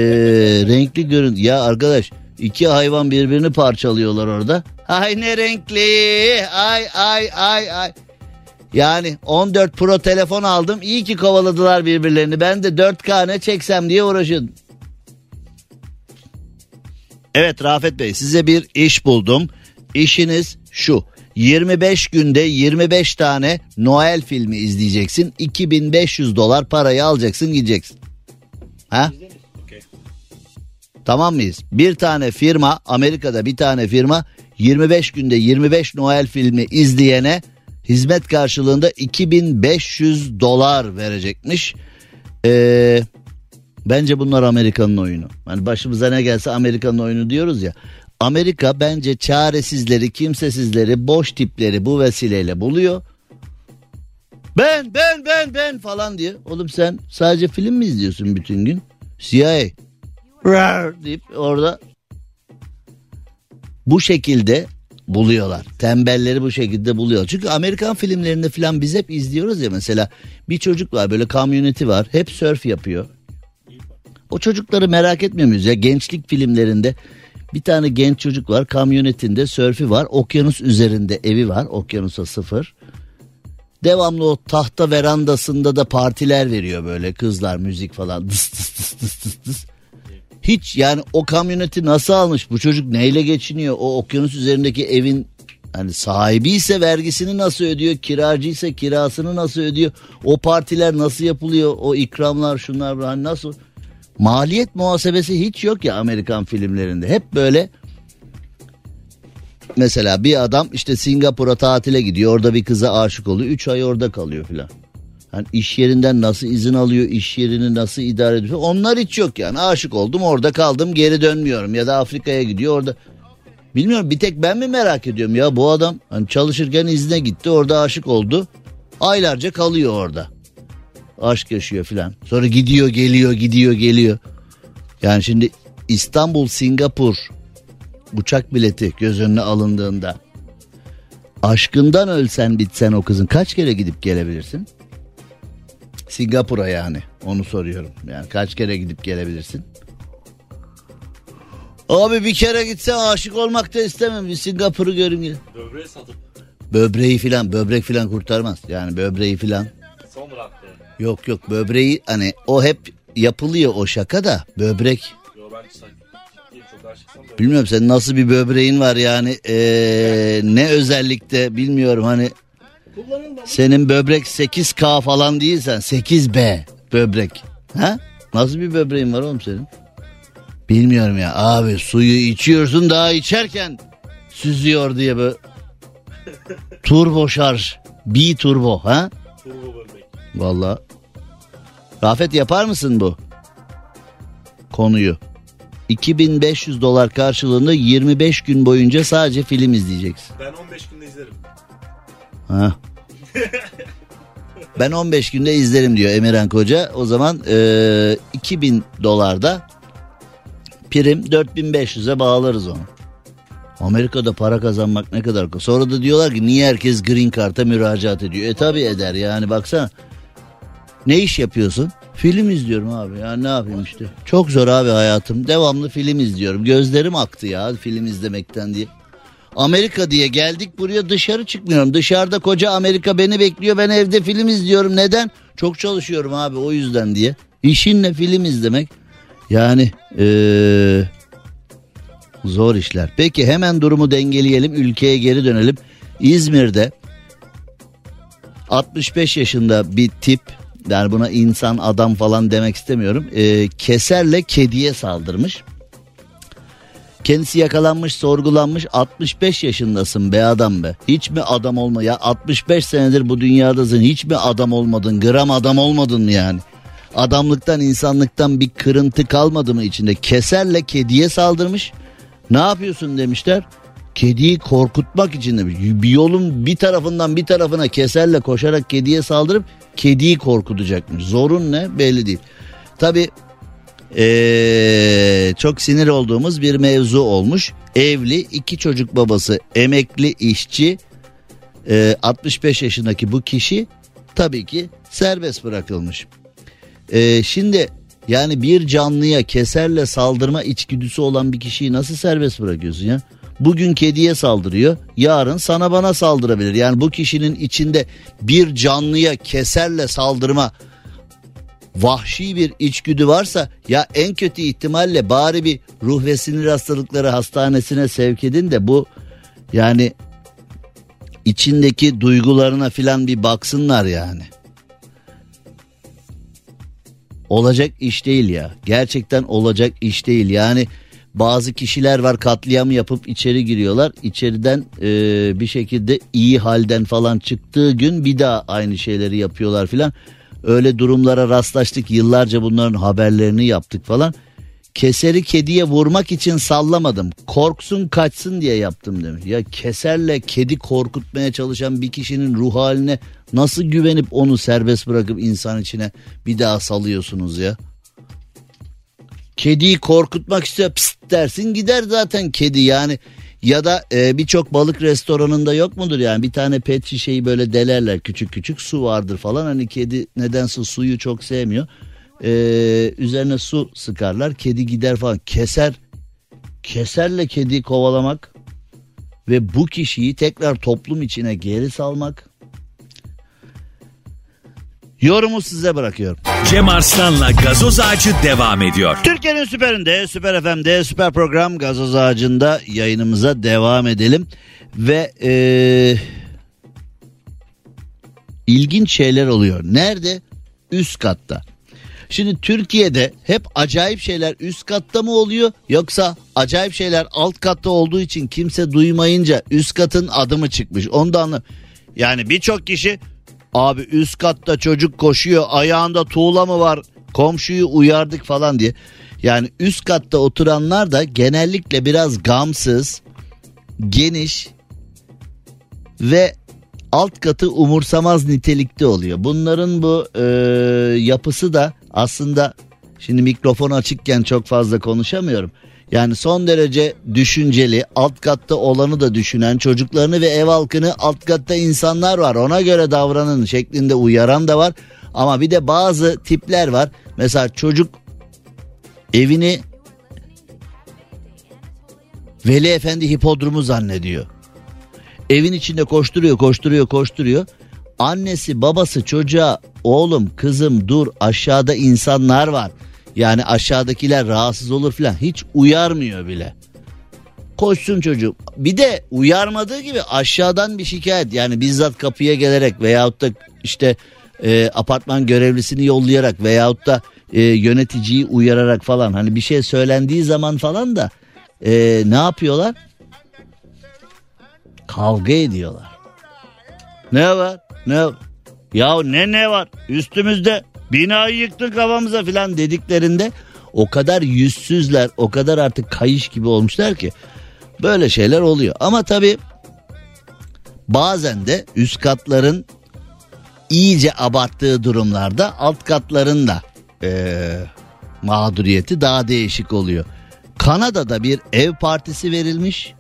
renkli görüntü. Ya arkadaş iki hayvan birbirini parçalıyorlar orada. Ay ne renkli. Ay ay ay ay. Yani 14 Pro telefon aldım. İyi ki kovaladılar birbirlerini. Ben de 4K ne çeksem diye uğraşıyordum. Evet Rafet Bey size bir iş buldum. İşiniz şu. 25 günde 25 tane Noel filmi izleyeceksin. 2500 dolar parayı alacaksın gideceksin. Ha? Tamam mıyız? Bir tane firma Amerika'da bir tane firma 25 günde 25 Noel filmi izleyene hizmet karşılığında 2500 dolar verecekmiş. Ee, bence bunlar Amerika'nın oyunu. Hani başımıza ne gelse Amerika'nın oyunu diyoruz ya. Amerika bence çaresizleri, kimsesizleri, boş tipleri bu vesileyle buluyor. Ben, ben, ben, ben falan diye. Oğlum sen sadece film mi izliyorsun bütün gün? CIA. Deyip orada bu şekilde buluyorlar. Tembelleri bu şekilde buluyor. Çünkü Amerikan filmlerinde falan biz hep izliyoruz ya mesela bir çocuk var böyle kamyoneti var hep surf yapıyor. O çocukları merak etmiyor muyuz ya gençlik filmlerinde bir tane genç çocuk var kamyonetinde sörfü var okyanus üzerinde evi var okyanusa sıfır. Devamlı o tahta verandasında da partiler veriyor böyle kızlar müzik falan dıs dıs dıs dıs dıs dıs. Hiç yani o kamyoneti nasıl almış? Bu çocuk neyle geçiniyor? O okyanus üzerindeki evin hani sahibi ise vergisini nasıl ödüyor? Kiracı ise kirasını nasıl ödüyor? O partiler nasıl yapılıyor? O ikramlar şunlar hani nasıl maliyet muhasebesi hiç yok ya Amerikan filmlerinde hep böyle mesela bir adam işte Singapur'a tatile gidiyor orada bir kıza aşık oluyor 3 ay orada kalıyor filan. Hani iş yerinden nasıl izin alıyor, iş yerini nasıl idare ediyor. Onlar hiç yok yani. Aşık oldum, orada kaldım, geri dönmüyorum ya da Afrika'ya gidiyor orada. Bilmiyorum bir tek ben mi merak ediyorum ya bu adam hani çalışırken izne gitti, orada aşık oldu. Aylarca kalıyor orada. Aşk yaşıyor filan. Sonra gidiyor, geliyor, gidiyor, geliyor. Yani şimdi İstanbul, Singapur uçak bileti göz önüne alındığında aşkından ölsen bitsen o kızın kaç kere gidip gelebilirsin? Singapur'a yani onu soruyorum. Yani kaç kere gidip gelebilirsin? Abi bir kere gitse aşık olmak da istemem. Bir Singapur'u görün. Böbreği satıp Böbreği filan böbrek filan kurtarmaz. Yani böbreği filan. son bıraktı. Yok yok böbreği hani o hep yapılıyor o şaka da böbrek. Bilmiyorum senin nasıl bir böbreğin var yani ee, ne özellikle bilmiyorum hani senin böbrek 8K falan değilsen 8B böbrek. Ha? Nasıl bir böbreğin var oğlum senin? Bilmiyorum ya abi suyu içiyorsun daha içerken süzüyor diye böyle turbo şarj B turbo ha? turbo Vallahi. Rafet yapar mısın bu konuyu? 2500 dolar karşılığında 25 gün boyunca sadece film izleyeceksin. Ben 15 günde izlerim. Ha. Ben 15 günde izlerim diyor Emirhan Koca. O zaman e, 2000 dolarda prim 4500'e bağlarız onu. Amerika'da para kazanmak ne kadar kolay. Sonra da diyorlar ki niye herkes green card'a müracaat ediyor. E tabi eder yani baksana. Ne iş yapıyorsun? Film izliyorum abi ya ne yapayım işte. Çok zor abi hayatım. Devamlı film izliyorum. Gözlerim aktı ya film izlemekten diye. Amerika diye geldik buraya dışarı çıkmıyorum. Dışarıda koca Amerika beni bekliyor. Ben evde film izliyorum. Neden? Çok çalışıyorum abi o yüzden diye. İşinle film izlemek. Yani eee, zor işler. Peki hemen durumu dengeleyelim. Ülkeye geri dönelim. İzmir'de 65 yaşında bir tip yani buna insan adam falan demek istemiyorum. eee, keserle kediye saldırmış. Kendisi yakalanmış sorgulanmış 65 yaşındasın be adam be. Hiç mi adam olma ya 65 senedir bu dünyadasın hiç mi adam olmadın gram adam olmadın yani? Adamlıktan insanlıktan bir kırıntı kalmadı mı içinde? Keserle kediye saldırmış. Ne yapıyorsun demişler. Kediyi korkutmak için demiş. Bir yolun bir tarafından bir tarafına keserle koşarak kediye saldırıp kediyi korkutacakmış. Zorun ne belli değil. Tabi ee, çok sinir olduğumuz bir mevzu olmuş. Evli iki çocuk babası emekli işçi ee, 65 yaşındaki bu kişi tabii ki serbest bırakılmış. Ee, şimdi yani bir canlıya keserle saldırma içgüdüsü olan bir kişiyi nasıl serbest bırakıyorsun ya? Bugün kediye saldırıyor, yarın sana bana saldırabilir. Yani bu kişinin içinde bir canlıya keserle saldırma vahşi bir içgüdü varsa ya en kötü ihtimalle bari bir ruh ve sinir hastalıkları hastanesine sevk edin de bu yani içindeki duygularına filan bir baksınlar yani. Olacak iş değil ya. Gerçekten olacak iş değil. Yani bazı kişiler var katliam yapıp içeri giriyorlar. İçeriden e, bir şekilde iyi halden falan çıktığı gün bir daha aynı şeyleri yapıyorlar filan. Öyle durumlara rastlaştık. Yıllarca bunların haberlerini yaptık falan. Keseri kediye vurmak için sallamadım. Korksun kaçsın diye yaptım demiş. Ya keserle kedi korkutmaya çalışan bir kişinin ruh haline nasıl güvenip onu serbest bırakıp insan içine bir daha salıyorsunuz ya? Kediyi korkutmak istiyor pst dersin gider zaten kedi yani. Ya da e, birçok balık restoranında yok mudur yani bir tane pet şişeyi böyle delerler küçük küçük su vardır falan. Hani kedi nedense suyu çok sevmiyor. E, üzerine su sıkarlar kedi gider falan keser. Keserle kedi kovalamak ve bu kişiyi tekrar toplum içine geri salmak. Yorumu size bırakıyorum. Cem Arslan'la gazoz ağacı devam ediyor. Türkiye'nin süperinde, süper FM'de, süper program gazoz ağacında yayınımıza devam edelim. Ve ee, ilginç şeyler oluyor. Nerede? Üst katta. Şimdi Türkiye'de hep acayip şeyler üst katta mı oluyor yoksa acayip şeyler alt katta olduğu için kimse duymayınca üst katın adı mı çıkmış? Onu da anlam. Yani birçok kişi abi üst katta çocuk koşuyor ayağında tuğla mı var komşuyu uyardık falan diye. Yani üst katta oturanlar da genellikle biraz gamsız, geniş ve alt katı umursamaz nitelikte oluyor. Bunların bu e, yapısı da aslında şimdi mikrofon açıkken çok fazla konuşamıyorum. Yani son derece düşünceli, alt katta olanı da düşünen, çocuklarını ve ev halkını alt katta insanlar var. Ona göre davranın şeklinde uyaran da var. Ama bir de bazı tipler var. Mesela çocuk evini Veli Efendi hipodromu zannediyor. Evin içinde koşturuyor, koşturuyor, koşturuyor. Annesi, babası çocuğa oğlum, kızım dur aşağıda insanlar var. Yani aşağıdakiler rahatsız olur falan hiç uyarmıyor bile. Koşsun çocuk. Bir de uyarmadığı gibi aşağıdan bir şikayet yani bizzat kapıya gelerek veyahut da işte e, apartman görevlisini yollayarak veyahut da e, yöneticiyi uyararak falan hani bir şey söylendiği zaman falan da e, ne yapıyorlar? Kavga ediyorlar. Ne var? Ne? Ya ne ne var? Üstümüzde binayı yıktık kafamıza filan dediklerinde o kadar yüzsüzler, o kadar artık kayış gibi olmuşlar ki böyle şeyler oluyor. Ama tabii bazen de üst katların iyice abarttığı durumlarda alt katların da ee, mağduriyeti daha değişik oluyor. Kanada'da bir ev partisi verilmiş.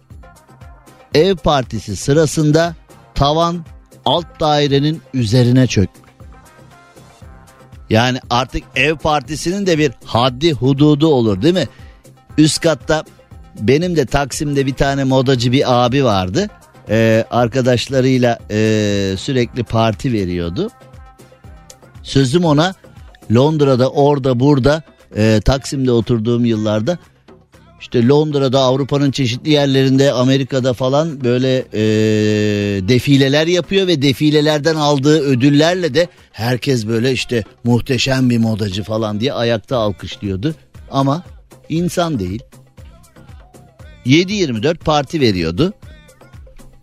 Ev partisi sırasında tavan alt dairenin üzerine çökmüş. Yani artık ev partisinin de bir haddi hududu olur değil mi? Üst katta benim de Taksim'de bir tane modacı bir abi vardı. Ee, arkadaşlarıyla e, sürekli parti veriyordu. Sözüm ona Londra'da orada burada e, Taksim'de oturduğum yıllarda işte Londra'da Avrupa'nın çeşitli yerlerinde Amerika'da falan böyle e, defileler yapıyor ve defilelerden aldığı ödüllerle de herkes böyle işte muhteşem bir modacı falan diye ayakta alkışlıyordu. Ama insan değil. 7-24 parti veriyordu.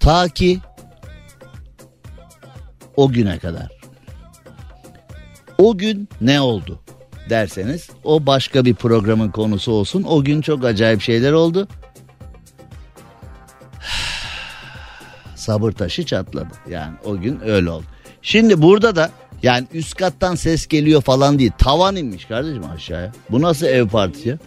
Ta ki o güne kadar. O gün ne oldu derseniz o başka bir programın konusu olsun. O gün çok acayip şeyler oldu. Sabır taşı çatladı. Yani o gün öyle oldu. Şimdi burada da yani üst kattan ses geliyor falan değil. Tavan inmiş kardeşim aşağıya. Bu nasıl ev partisi ya?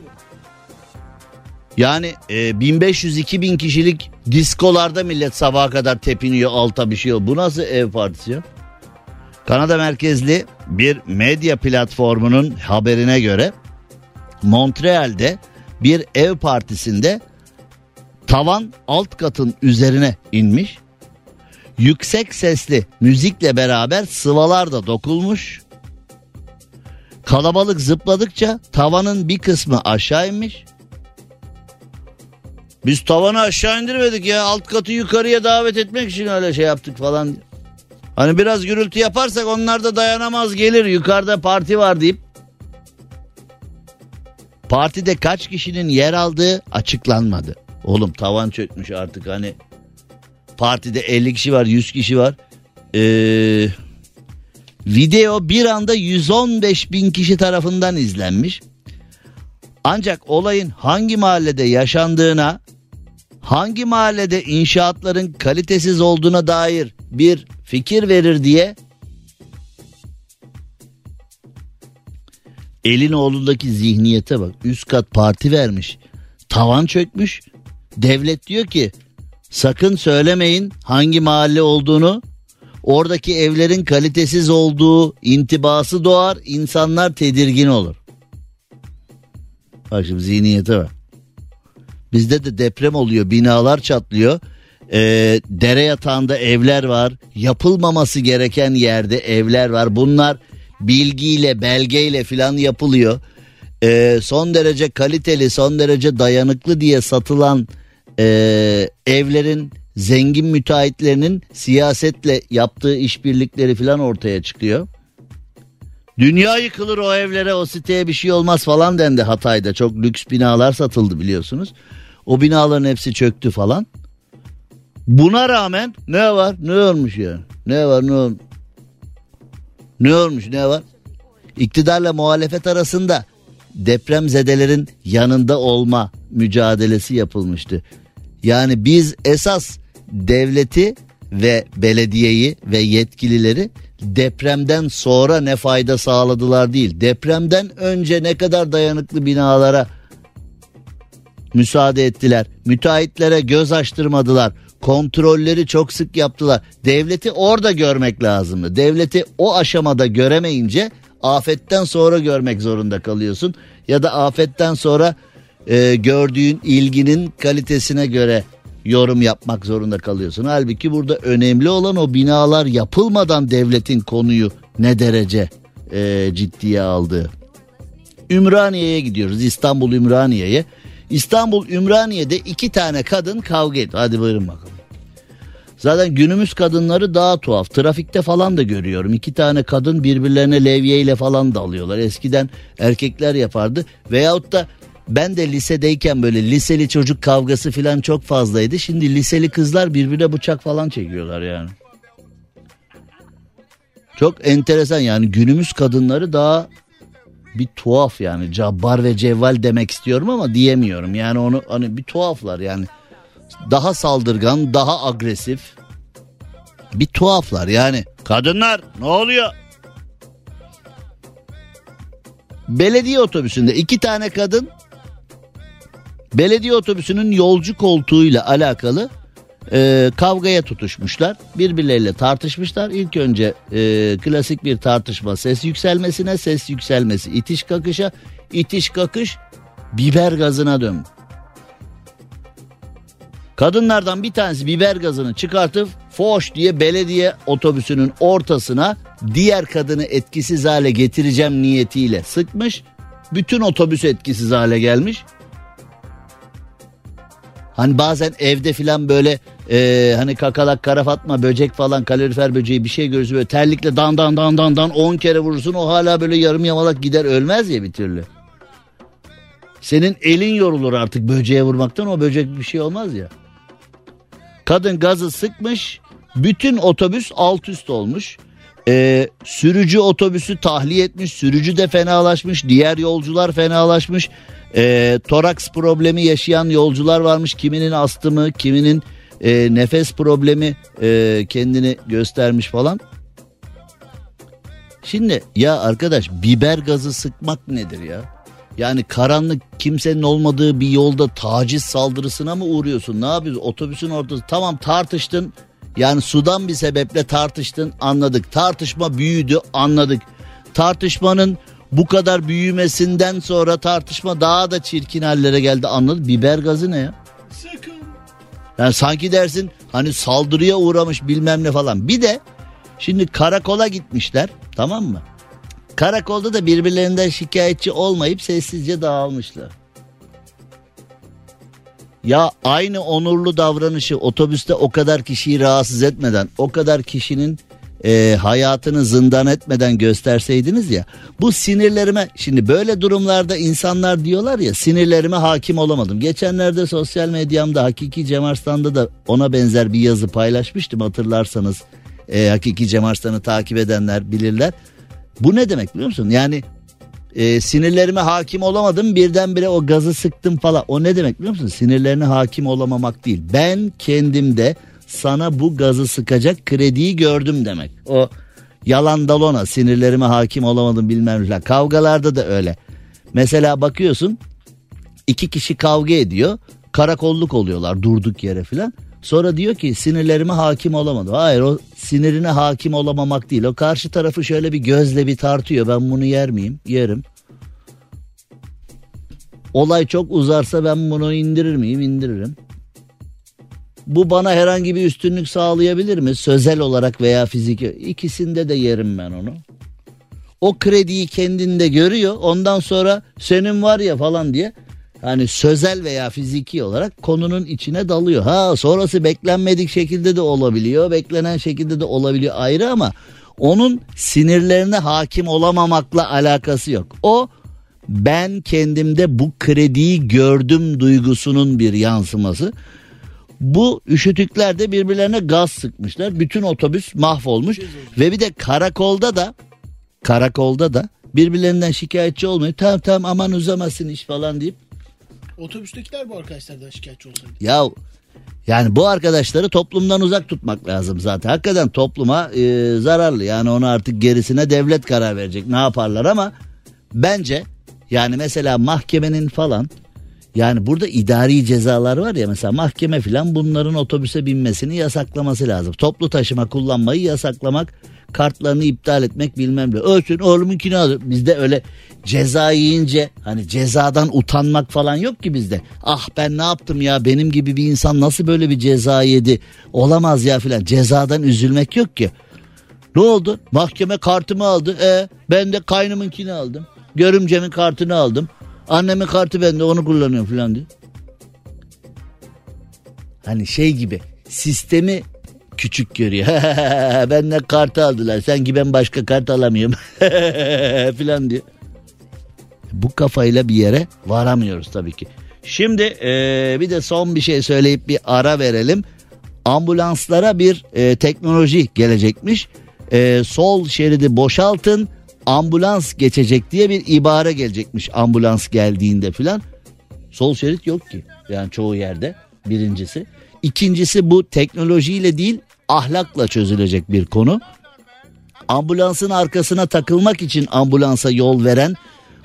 Yani e, 1500-2000 kişilik diskolarda millet sabaha kadar tepiniyor alta bir şey yok. Bu nasıl ev partisi ya? Kanada merkezli bir medya platformunun haberine göre Montreal'de bir ev partisinde tavan alt katın üzerine inmiş. Yüksek sesli müzikle beraber sıvalar da dokulmuş. Kalabalık zıpladıkça tavanın bir kısmı aşağı inmiş. Biz tavanı aşağı indirmedik ya alt katı yukarıya davet etmek için öyle şey yaptık falan. Hani biraz gürültü yaparsak onlar da dayanamaz gelir yukarıda parti var deyip. Partide kaç kişinin yer aldığı açıklanmadı. Oğlum tavan çökmüş artık hani partide 50 kişi var 100 kişi var. Ee, video bir anda 115 bin kişi tarafından izlenmiş. Ancak olayın hangi mahallede yaşandığına, hangi mahallede inşaatların kalitesiz olduğuna dair bir fikir verir diye elin oğlundaki zihniyete bak. Üst kat parti vermiş. Tavan çökmüş. Devlet diyor ki sakın söylemeyin hangi mahalle olduğunu. Oradaki evlerin kalitesiz olduğu intibası doğar. insanlar tedirgin olur. Bak şimdi zihniyete bak. Bizde de deprem oluyor binalar çatlıyor. Ee, dere yatağında evler var. Yapılmaması gereken yerde evler var. Bunlar bilgiyle belgeyle filan yapılıyor. Ee, son derece kaliteli son derece dayanıklı diye satılan e, evlerin zengin müteahhitlerinin siyasetle yaptığı işbirlikleri filan ortaya çıkıyor. Dünya yıkılır o evlere o siteye bir şey olmaz falan dendi Hatay'da. Çok lüks binalar satıldı biliyorsunuz. O binaların hepsi çöktü falan. Buna rağmen ne var ne olmuş yani ne var ne olmuş. Ne olmuş ne var? İktidarla muhalefet arasında depremzedelerin yanında olma mücadelesi yapılmıştı. Yani biz esas devleti ve belediyeyi ve yetkilileri depremden sonra ne fayda sağladılar değil. Depremden önce ne kadar dayanıklı binalara müsaade ettiler. Müteahhitlere göz açtırmadılar. Kontrolleri çok sık yaptılar. Devleti orada görmek lazımdı. Devleti o aşamada göremeyince afetten sonra görmek zorunda kalıyorsun. Ya da afetten sonra e, gördüğün ilginin kalitesine göre yorum yapmak zorunda kalıyorsun. Halbuki burada önemli olan o binalar yapılmadan devletin konuyu ne derece e, ciddiye aldığı. Ümraniye'ye gidiyoruz İstanbul Ümraniye'ye. İstanbul Ümraniye'de iki tane kadın kavga ediyor. Hadi buyurun bakalım. Zaten günümüz kadınları daha tuhaf. Trafikte falan da görüyorum. İki tane kadın birbirlerine levyeyle falan dalıyorlar. Eskiden erkekler yapardı. Veyahut da ben de lisedeyken böyle liseli çocuk kavgası falan çok fazlaydı. Şimdi liseli kızlar birbirine bıçak falan çekiyorlar yani. Çok enteresan yani günümüz kadınları daha bir tuhaf yani cabbar ve cevval demek istiyorum ama diyemiyorum. Yani onu hani bir tuhaflar yani. Daha saldırgan, daha agresif. Bir tuhaflar yani. Kadınlar ne oluyor? Belediye otobüsünde iki tane kadın belediye otobüsünün yolcu koltuğuyla alakalı e, kavgaya tutuşmuşlar. Birbirleriyle tartışmışlar. İlk önce e, klasik bir tartışma ses yükselmesine, ses yükselmesi itiş kakışa, itiş kakış biber gazına dön. Kadınlardan bir tanesi biber gazını çıkartıp foş diye belediye otobüsünün ortasına diğer kadını etkisiz hale getireceğim niyetiyle sıkmış. Bütün otobüs etkisiz hale gelmiş. Hani bazen evde filan böyle e, hani kakalak kara fatma böcek falan kalorifer böceği bir şey görürsün böyle terlikle dan dan dan dan dan 10 kere vurursun o hala böyle yarım yamalak gider ölmez ya bir türlü. Senin elin yorulur artık böceğe vurmaktan o böcek bir şey olmaz ya. Kadın gazı sıkmış bütün otobüs alt üst olmuş. Ee, sürücü otobüsü tahliye etmiş sürücü de fenalaşmış diğer yolcular fenalaşmış. Ee, toraks problemi yaşayan yolcular varmış kiminin astımı kiminin e, nefes problemi e, kendini göstermiş falan. Şimdi ya arkadaş biber gazı sıkmak nedir ya? Yani karanlık kimsenin olmadığı bir yolda taciz saldırısına mı uğruyorsun? Ne yapıyorsun? Otobüsün ortası tamam tartıştın. Yani sudan bir sebeple tartıştın anladık. Tartışma büyüdü anladık. Tartışmanın bu kadar büyümesinden sonra tartışma daha da çirkin hallere geldi anladık. Biber gazı ne ya? Sakın. Yani sanki dersin hani saldırıya uğramış bilmem ne falan. Bir de şimdi karakola gitmişler tamam mı? Karakolda da birbirlerinden şikayetçi olmayıp sessizce dağılmışlar. Ya aynı onurlu davranışı otobüste o kadar kişiyi rahatsız etmeden, o kadar kişinin e, hayatını zindan etmeden gösterseydiniz ya. Bu sinirlerime şimdi böyle durumlarda insanlar diyorlar ya sinirlerime hakim olamadım. Geçenlerde sosyal medyamda Hakiki Cem Arslan'da da ona benzer bir yazı paylaşmıştım hatırlarsanız. E, Hakiki Cem Arslan'ı takip edenler bilirler. Bu ne demek biliyor musun? Yani e, sinirlerime hakim olamadım birdenbire o gazı sıktım falan. O ne demek biliyor musun? Sinirlerine hakim olamamak değil. Ben kendimde sana bu gazı sıkacak krediyi gördüm demek. O yalan dalona sinirlerime hakim olamadım bilmem ne. Kavgalarda da öyle. Mesela bakıyorsun iki kişi kavga ediyor. Karakolluk oluyorlar durduk yere filan. Sonra diyor ki sinirlerime hakim olamadım. Hayır o sinirine hakim olamamak değil. O karşı tarafı şöyle bir gözle bir tartıyor. Ben bunu yer miyim? Yerim. Olay çok uzarsa ben bunu indirir miyim? İndiririm. Bu bana herhangi bir üstünlük sağlayabilir mi? Sözel olarak veya fiziki. İkisinde de yerim ben onu. O krediyi kendinde görüyor. Ondan sonra senin var ya falan diye hani sözel veya fiziki olarak konunun içine dalıyor. Ha sonrası beklenmedik şekilde de olabiliyor. Beklenen şekilde de olabiliyor ayrı ama onun sinirlerine hakim olamamakla alakası yok. O ben kendimde bu krediyi gördüm duygusunun bir yansıması. Bu üşütükler de birbirlerine gaz sıkmışlar. Bütün otobüs mahvolmuş ve bir de karakolda da karakolda da birbirlerinden şikayetçi olmuyor. Tamam tamam aman uzamasın iş falan deyip Otobüstekiler bu arkadaşlardan şikayetçi olsaydı. ya yani bu arkadaşları toplumdan uzak tutmak lazım zaten. Hakikaten topluma e, zararlı. Yani onu artık gerisine devlet karar verecek. Ne yaparlar ama bence yani mesela mahkemenin falan yani burada idari cezalar var ya mesela mahkeme falan bunların otobüse binmesini yasaklaması lazım. Toplu taşıma kullanmayı yasaklamak, kartlarını iptal etmek bilmem ne. Ölsün oğlumunkini alır. Bizde öyle ceza yiyince hani cezadan utanmak falan yok ki bizde. Ah ben ne yaptım ya benim gibi bir insan nasıl böyle bir ceza yedi olamaz ya filan. Cezadan üzülmek yok ki. Ne oldu? Mahkeme kartımı aldı. E ben de kaynımınkini aldım. Görümcemin kartını aldım. Annemin kartı bende onu kullanıyorum falan diye. Hani şey gibi sistemi küçük görüyor. Benden kartı aldılar. Sanki ben başka kart alamıyorum. falan diyor. Bu kafayla bir yere varamıyoruz tabii ki. Şimdi eee, bir de son bir şey söyleyip bir ara verelim. Ambulanslara bir eee, teknoloji gelecekmiş. Eee, sol şeridi boşaltın ambulans geçecek diye bir ibare gelecekmiş ambulans geldiğinde filan. Sol şerit yok ki yani çoğu yerde birincisi. İkincisi bu teknolojiyle değil ahlakla çözülecek bir konu. Ambulansın arkasına takılmak için ambulansa yol veren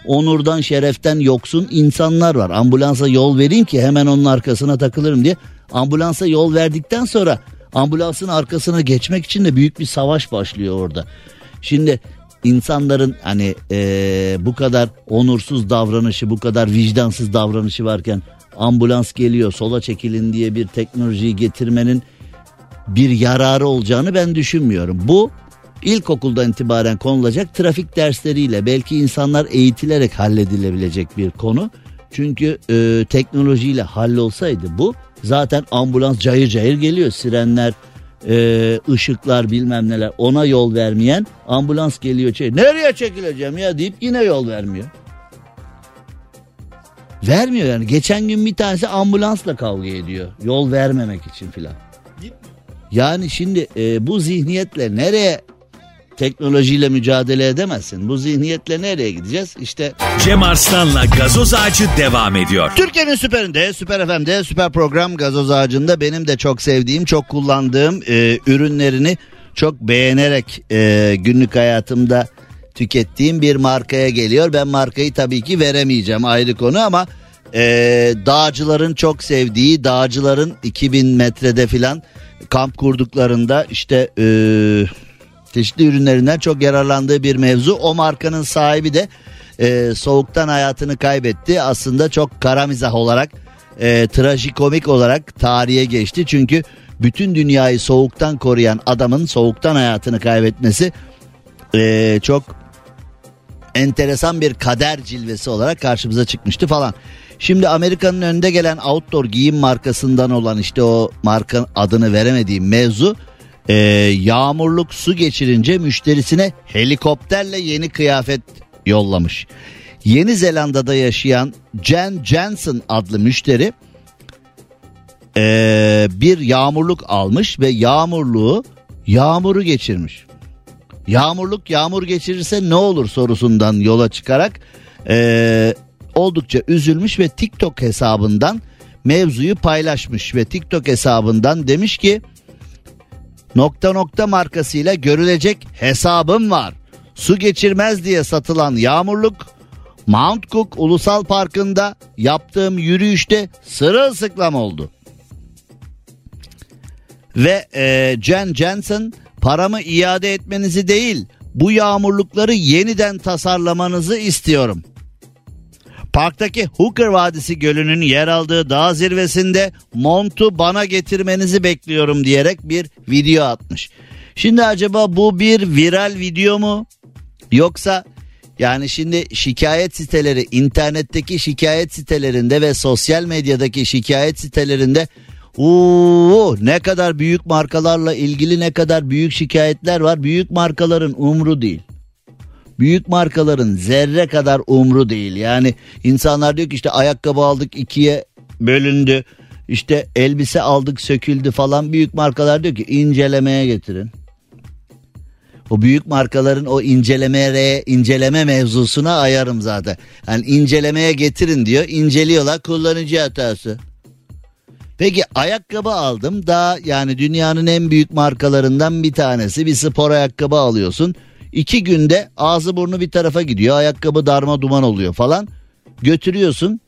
onurdan şereften yoksun insanlar var. Ambulansa yol vereyim ki hemen onun arkasına takılırım diye. Ambulansa yol verdikten sonra ambulansın arkasına geçmek için de büyük bir savaş başlıyor orada. Şimdi insanların hani eee, bu kadar onursuz davranışı, bu kadar vicdansız davranışı varken ambulans geliyor sola çekilin diye bir teknolojiyi getirmenin bir yararı olacağını ben düşünmüyorum. Bu ilkokuldan itibaren konulacak trafik dersleriyle belki insanlar eğitilerek halledilebilecek bir konu. Çünkü e, teknolojiyle hallolsaydı bu zaten ambulans cayır cayır geliyor. Sirenler, e, ışıklar bilmem neler ona yol vermeyen ambulans geliyor. Şey, Nereye çekileceğim ya deyip yine yol vermiyor. Vermiyor yani. Geçen gün bir tanesi ambulansla kavga ediyor. Yol vermemek için filan. Yani şimdi e, bu zihniyetle nereye teknolojiyle mücadele edemezsin? Bu zihniyetle nereye gideceğiz? İşte Cem Arslan'la gazoz ağacı devam ediyor. Türkiye'nin süperinde, süper FM'de, süper program gazoz ağacında benim de çok sevdiğim, çok kullandığım e, ürünlerini çok beğenerek e, günlük hayatımda tükettiğim bir markaya geliyor. Ben markayı tabii ki veremeyeceğim ayrı konu ama e, dağcıların çok sevdiği, dağcıların 2000 metrede filan kamp kurduklarında işte e, çeşitli ürünlerinden çok yararlandığı bir mevzu. O markanın sahibi de e, soğuktan hayatını kaybetti. Aslında çok kara mizah olarak, e, trajikomik olarak tarihe geçti. Çünkü bütün dünyayı soğuktan koruyan adamın soğuktan hayatını kaybetmesi e, çok enteresan bir kader cilvesi olarak karşımıza çıkmıştı falan. Şimdi Amerika'nın önde gelen outdoor giyim markasından olan işte o marka adını veremediğim mevzu e, yağmurluk su geçirince müşterisine helikopterle yeni kıyafet yollamış. Yeni Zelanda'da yaşayan Jen Jensen adlı müşteri e, bir yağmurluk almış ve yağmurluğu yağmuru geçirmiş. Yağmurluk yağmur geçirirse ne olur sorusundan yola çıkarak e, oldukça üzülmüş ve TikTok hesabından mevzuyu paylaşmış ve TikTok hesabından demiş ki nokta nokta markasıyla görülecek hesabım var. Su geçirmez diye satılan yağmurluk Mount Cook Ulusal Parkı'nda yaptığım yürüyüşte sırılsıklam oldu. Ve e, Jen Jensen paramı iade etmenizi değil bu yağmurlukları yeniden tasarlamanızı istiyorum. Parktaki Hooker Vadisi Gölü'nün yer aldığı dağ zirvesinde montu bana getirmenizi bekliyorum diyerek bir video atmış. Şimdi acaba bu bir viral video mu? Yoksa yani şimdi şikayet siteleri internetteki şikayet sitelerinde ve sosyal medyadaki şikayet sitelerinde Oo, ne kadar büyük markalarla ilgili ne kadar büyük şikayetler var. Büyük markaların umru değil. Büyük markaların zerre kadar umru değil. Yani insanlar diyor ki işte ayakkabı aldık ikiye bölündü. İşte elbise aldık söküldü falan. Büyük markalar diyor ki incelemeye getirin. O büyük markaların o incelemeye inceleme mevzusuna ayarım zaten. Yani incelemeye getirin diyor. İnceliyorlar kullanıcı hatası. Peki ayakkabı aldım daha yani dünyanın en büyük markalarından bir tanesi bir spor ayakkabı alıyorsun. İki günde ağzı burnu bir tarafa gidiyor ayakkabı darma duman oluyor falan götürüyorsun.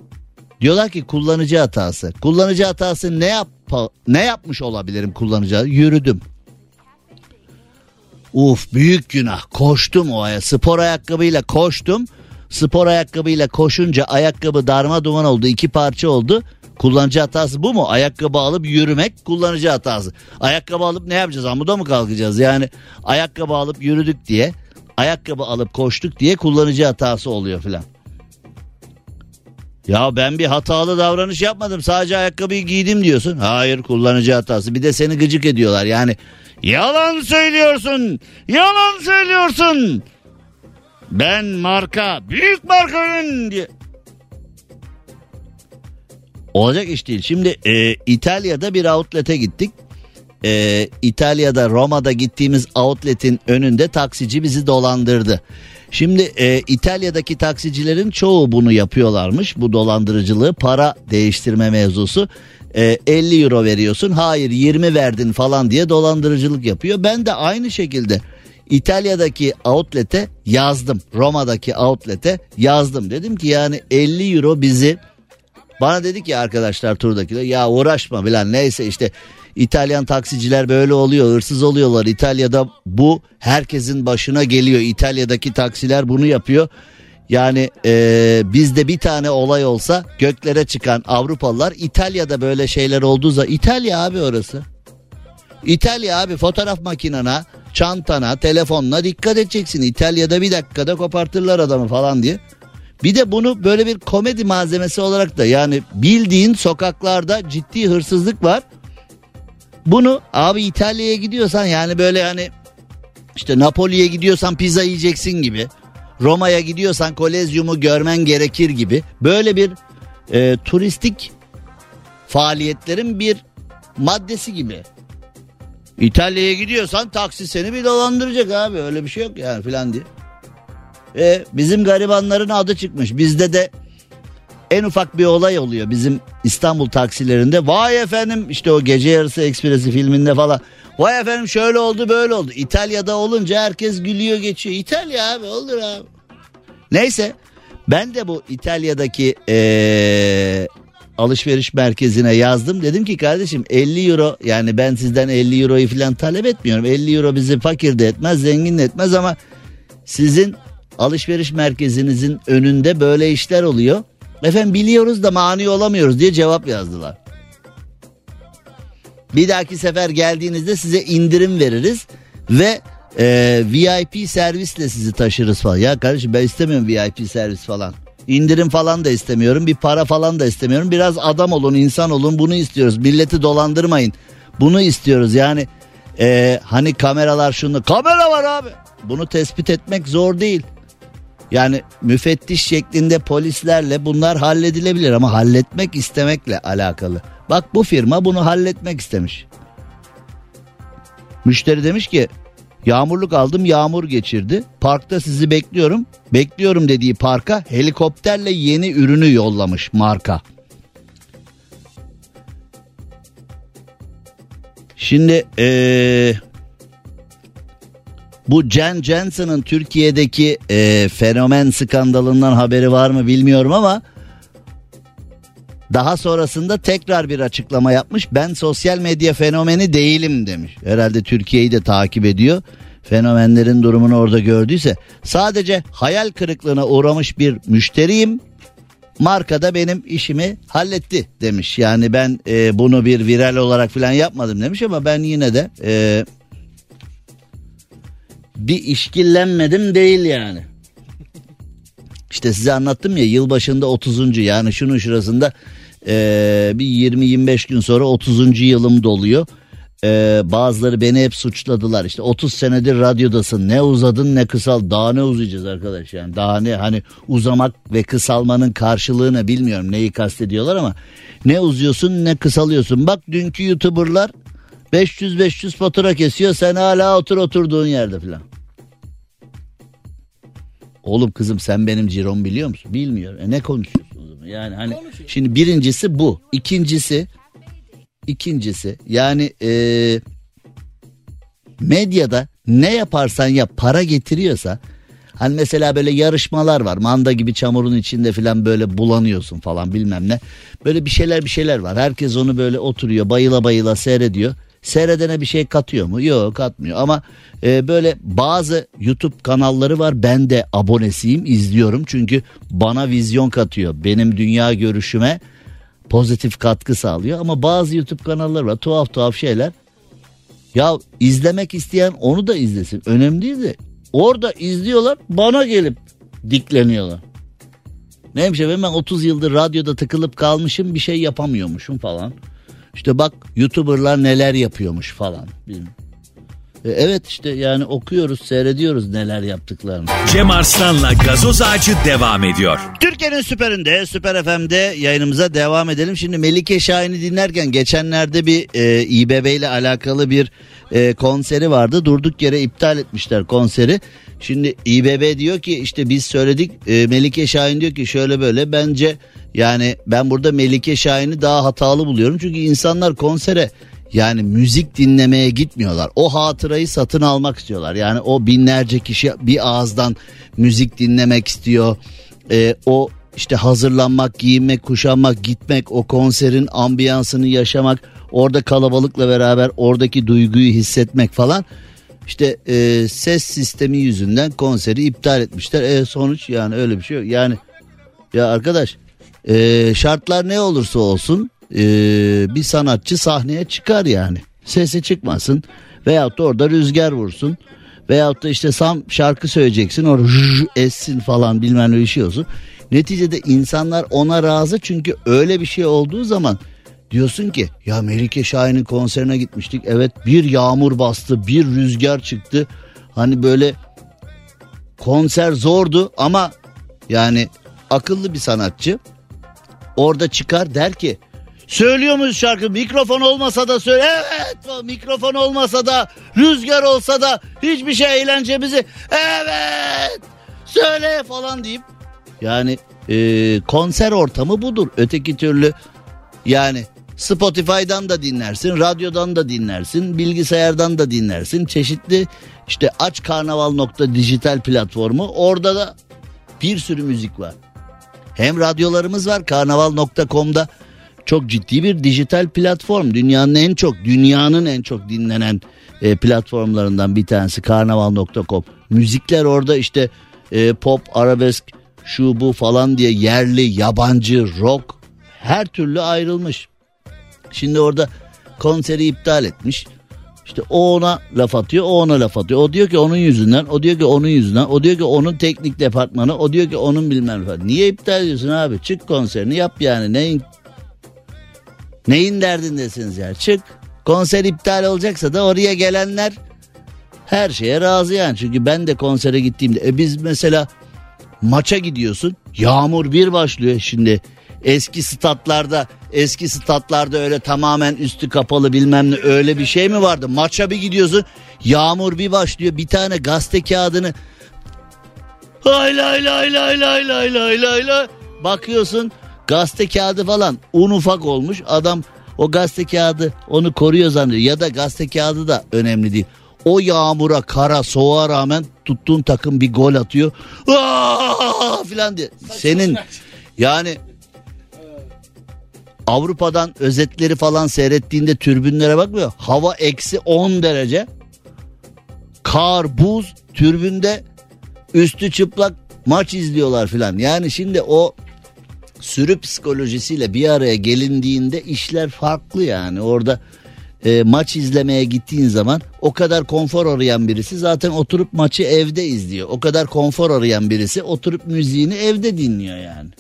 Diyorlar ki kullanıcı hatası. Kullanıcı hatası ne yap ne yapmış olabilirim kullanıcı? Yürüdüm. Uf büyük günah. Koştum o aya. Spor ayakkabıyla koştum. Spor ayakkabıyla koşunca ayakkabı darma duman oldu. iki parça oldu. Kullanıcı hatası bu mu? Ayakkabı alıp yürümek kullanıcı hatası. Ayakkabı alıp ne yapacağız? Amuda mı kalkacağız? Yani ayakkabı alıp yürüdük diye, ayakkabı alıp koştuk diye kullanıcı hatası oluyor filan. Ya ben bir hatalı davranış yapmadım. Sadece ayakkabıyı giydim diyorsun. Hayır kullanıcı hatası. Bir de seni gıcık ediyorlar. Yani yalan söylüyorsun. Yalan söylüyorsun. Ben marka, büyük markanın diye. Olacak iş değil. Şimdi e, İtalya'da bir outlet'e gittik. E, İtalya'da Roma'da gittiğimiz outlet'in önünde taksici bizi dolandırdı. Şimdi e, İtalya'daki taksicilerin çoğu bunu yapıyorlarmış. Bu dolandırıcılığı para değiştirme mevzusu. E, 50 euro veriyorsun hayır 20 verdin falan diye dolandırıcılık yapıyor. Ben de aynı şekilde İtalya'daki outlet'e yazdım. Roma'daki outlet'e yazdım. Dedim ki yani 50 euro bizi bana dedi ki arkadaşlar turdakiler ya uğraşma bilen neyse işte İtalyan taksiciler böyle oluyor hırsız oluyorlar. İtalya'da bu herkesin başına geliyor. İtalya'daki taksiler bunu yapıyor. Yani e, bizde bir tane olay olsa göklere çıkan Avrupalılar İtalya'da böyle şeyler olduğu zaman İtalya abi orası. İtalya abi fotoğraf makinana, çantana, telefonuna dikkat edeceksin. İtalya'da bir dakikada kopartırlar adamı falan diye. Bir de bunu böyle bir komedi malzemesi olarak da yani bildiğin sokaklarda ciddi hırsızlık var. Bunu abi İtalya'ya gidiyorsan yani böyle hani işte Napoli'ye gidiyorsan pizza yiyeceksin gibi. Roma'ya gidiyorsan Kolezyum'u görmen gerekir gibi. Böyle bir e, turistik faaliyetlerin bir maddesi gibi. İtalya'ya gidiyorsan taksi seni bir dolandıracak abi öyle bir şey yok yani filan diye. E, bizim garibanların adı çıkmış bizde de en ufak bir olay oluyor bizim İstanbul taksilerinde. Vay efendim işte o gece yarısı ekspresi filminde falan. Vay efendim şöyle oldu böyle oldu. İtalya'da olunca herkes gülüyor geçiyor. İtalya abi olur abi. Neyse ben de bu İtalya'daki ee, alışveriş merkezine yazdım. Dedim ki kardeşim 50 euro yani ben sizden 50 euroyu falan talep etmiyorum. 50 euro bizi fakir de etmez zengin de etmez ama sizin alışveriş merkezinizin önünde böyle işler oluyor. Efendim biliyoruz da mani olamıyoruz diye cevap yazdılar. Bir dahaki sefer geldiğinizde size indirim veririz ve e, VIP servisle sizi taşırız falan. Ya kardeşim ben istemiyorum VIP servis falan. İndirim falan da istemiyorum. Bir para falan da istemiyorum. Biraz adam olun, insan olun. Bunu istiyoruz. Milleti dolandırmayın. Bunu istiyoruz. Yani e, hani kameralar şunu. Kamera var abi. Bunu tespit etmek zor değil. Yani müfettiş şeklinde polislerle bunlar halledilebilir ama halletmek istemekle alakalı. Bak bu firma bunu halletmek istemiş. Müşteri demiş ki yağmurluk aldım yağmur geçirdi. Parkta sizi bekliyorum. Bekliyorum dediği parka helikopterle yeni ürünü yollamış marka. Şimdi ee, bu Jen Jensen'ın Türkiye'deki e, fenomen skandalından haberi var mı bilmiyorum ama daha sonrasında tekrar bir açıklama yapmış. Ben sosyal medya fenomeni değilim demiş. Herhalde Türkiye'yi de takip ediyor. Fenomenlerin durumunu orada gördüyse sadece hayal kırıklığına uğramış bir müşteriyim. Markada benim işimi halletti demiş. Yani ben e, bunu bir viral olarak falan yapmadım demiş ama ben yine de e, bir işkillenmedim değil yani. İşte size anlattım ya yılbaşında 30. yani şunun şurasında e, bir 20-25 gün sonra 30. yılım doluyor. E, bazıları beni hep suçladılar işte 30 senedir radyodasın ne uzadın ne kısal daha ne uzayacağız arkadaş yani daha ne hani uzamak ve kısalmanın karşılığını bilmiyorum neyi kastediyorlar ama ne uzuyorsun ne kısalıyorsun bak dünkü youtuberlar 500-500 fatura kesiyor sen hala otur oturduğun yerde falan. Oğlum kızım sen benim ciromu biliyor musun? Bilmiyor. E ne konuşuyorsun o zaman? Yani hani şimdi birincisi bu. İkincisi ikincisi yani e, medyada ne yaparsan yap para getiriyorsa hani mesela böyle yarışmalar var manda gibi çamurun içinde falan böyle bulanıyorsun falan bilmem ne böyle bir şeyler bir şeyler var herkes onu böyle oturuyor bayıla bayıla seyrediyor seyredene bir şey katıyor mu? Yok katmıyor. Ama e, böyle bazı YouTube kanalları var. Ben de abonesiyim izliyorum. Çünkü bana vizyon katıyor. Benim dünya görüşüme pozitif katkı sağlıyor. Ama bazı YouTube kanalları var. Tuhaf tuhaf şeyler. Ya izlemek isteyen onu da izlesin. Önemli değil de orada izliyorlar bana gelip dikleniyorlar. Neymiş efendim? Ben 30 yıldır radyoda tıkılıp kalmışım bir şey yapamıyormuşum falan. İşte bak YouTuber'lar neler yapıyormuş falan. Bilmiyorum. E, evet işte yani okuyoruz seyrediyoruz neler yaptıklarını. Cem Arslan'la gazoz ağacı devam ediyor. Türkiye'nin süperinde Süper FM'de yayınımıza devam edelim. Şimdi Melike Şahin'i dinlerken geçenlerde bir e, İBB ile alakalı bir e, konseri vardı. Durduk yere iptal etmişler konseri. Şimdi İBB diyor ki işte biz söyledik e, Melike Şahin diyor ki şöyle böyle bence yani ben burada Melike Şahin'i daha hatalı buluyorum. Çünkü insanlar konsere yani müzik dinlemeye gitmiyorlar. O hatırayı satın almak istiyorlar. Yani o binlerce kişi bir ağızdan müzik dinlemek istiyor. Ee, o işte hazırlanmak, giyinmek, kuşanmak, gitmek, o konserin ambiyansını yaşamak, orada kalabalıkla beraber oradaki duyguyu hissetmek falan. İşte e, ses sistemi yüzünden konseri iptal etmişler. E, sonuç yani öyle bir şey yok. Yani ya arkadaş e, şartlar ne olursa olsun e, bir sanatçı sahneye çıkar yani. Sesi çıkmasın veyahut da orada rüzgar vursun. Veyahut da işte sam şarkı söyleyeceksin orada essin falan bilmem ne bir olsun. Neticede insanlar ona razı çünkü öyle bir şey olduğu zaman diyorsun ki ya Melike Şahin'in konserine gitmiştik. Evet bir yağmur bastı bir rüzgar çıktı. Hani böyle konser zordu ama yani akıllı bir sanatçı orada çıkar der ki Söylüyor muyuz şarkı? Mikrofon olmasa da söyle. Evet mikrofon olmasa da rüzgar olsa da hiçbir şey eğlencemizi evet söyle falan deyip yani e, konser ortamı budur. Öteki türlü yani Spotify'dan da dinlersin, radyodan da dinlersin, bilgisayardan da dinlersin. Çeşitli işte aç karnaval nokta dijital platformu orada da bir sürü müzik var. Hem radyolarımız var karnaval.com'da çok ciddi bir dijital platform. Dünyanın en çok dünyanın en çok dinlenen e, platformlarından bir tanesi karnaval.com. Müzikler orada işte e, pop, arabesk, şu bu falan diye yerli, yabancı, rock her türlü ayrılmış. Şimdi orada konseri iptal etmiş. İşte o ona laf atıyor, o ona laf atıyor. O diyor ki onun yüzünden, o diyor ki onun yüzünden, o diyor ki onun teknik departmanı, o diyor ki onun bilmem falan. Niye iptal ediyorsun abi? Çık konserini yap yani. Neyin neyin derdindesiniz ya? Çık. Konser iptal olacaksa da oraya gelenler her şeye razı yani. Çünkü ben de konsere gittiğimde e biz mesela maça gidiyorsun. Yağmur bir başlıyor şimdi. Eski statlarda eski statlarda öyle tamamen üstü kapalı bilmem ne öyle bir şey mi vardı? Maça bir gidiyorsun yağmur bir başlıyor bir tane gazete kağıdını Hay lay lay lay lay lay lay lay lay bakıyorsun gazete kağıdı falan un ufak olmuş adam o gazete kağıdı onu koruyor zannediyor ya da gazete kağıdı da önemli değil. O yağmura kara soğuğa rağmen tuttuğun takım bir gol atıyor. Aa! filan diye. Senin yani Avrupa'dan özetleri falan seyrettiğinde türbünlere bakmıyor. Hava eksi 10 derece. Kar, buz, türbünde üstü çıplak maç izliyorlar filan. Yani şimdi o sürü psikolojisiyle bir araya gelindiğinde işler farklı yani. Orada e, maç izlemeye gittiğin zaman o kadar konfor arayan birisi zaten oturup maçı evde izliyor. O kadar konfor arayan birisi oturup müziğini evde dinliyor yani.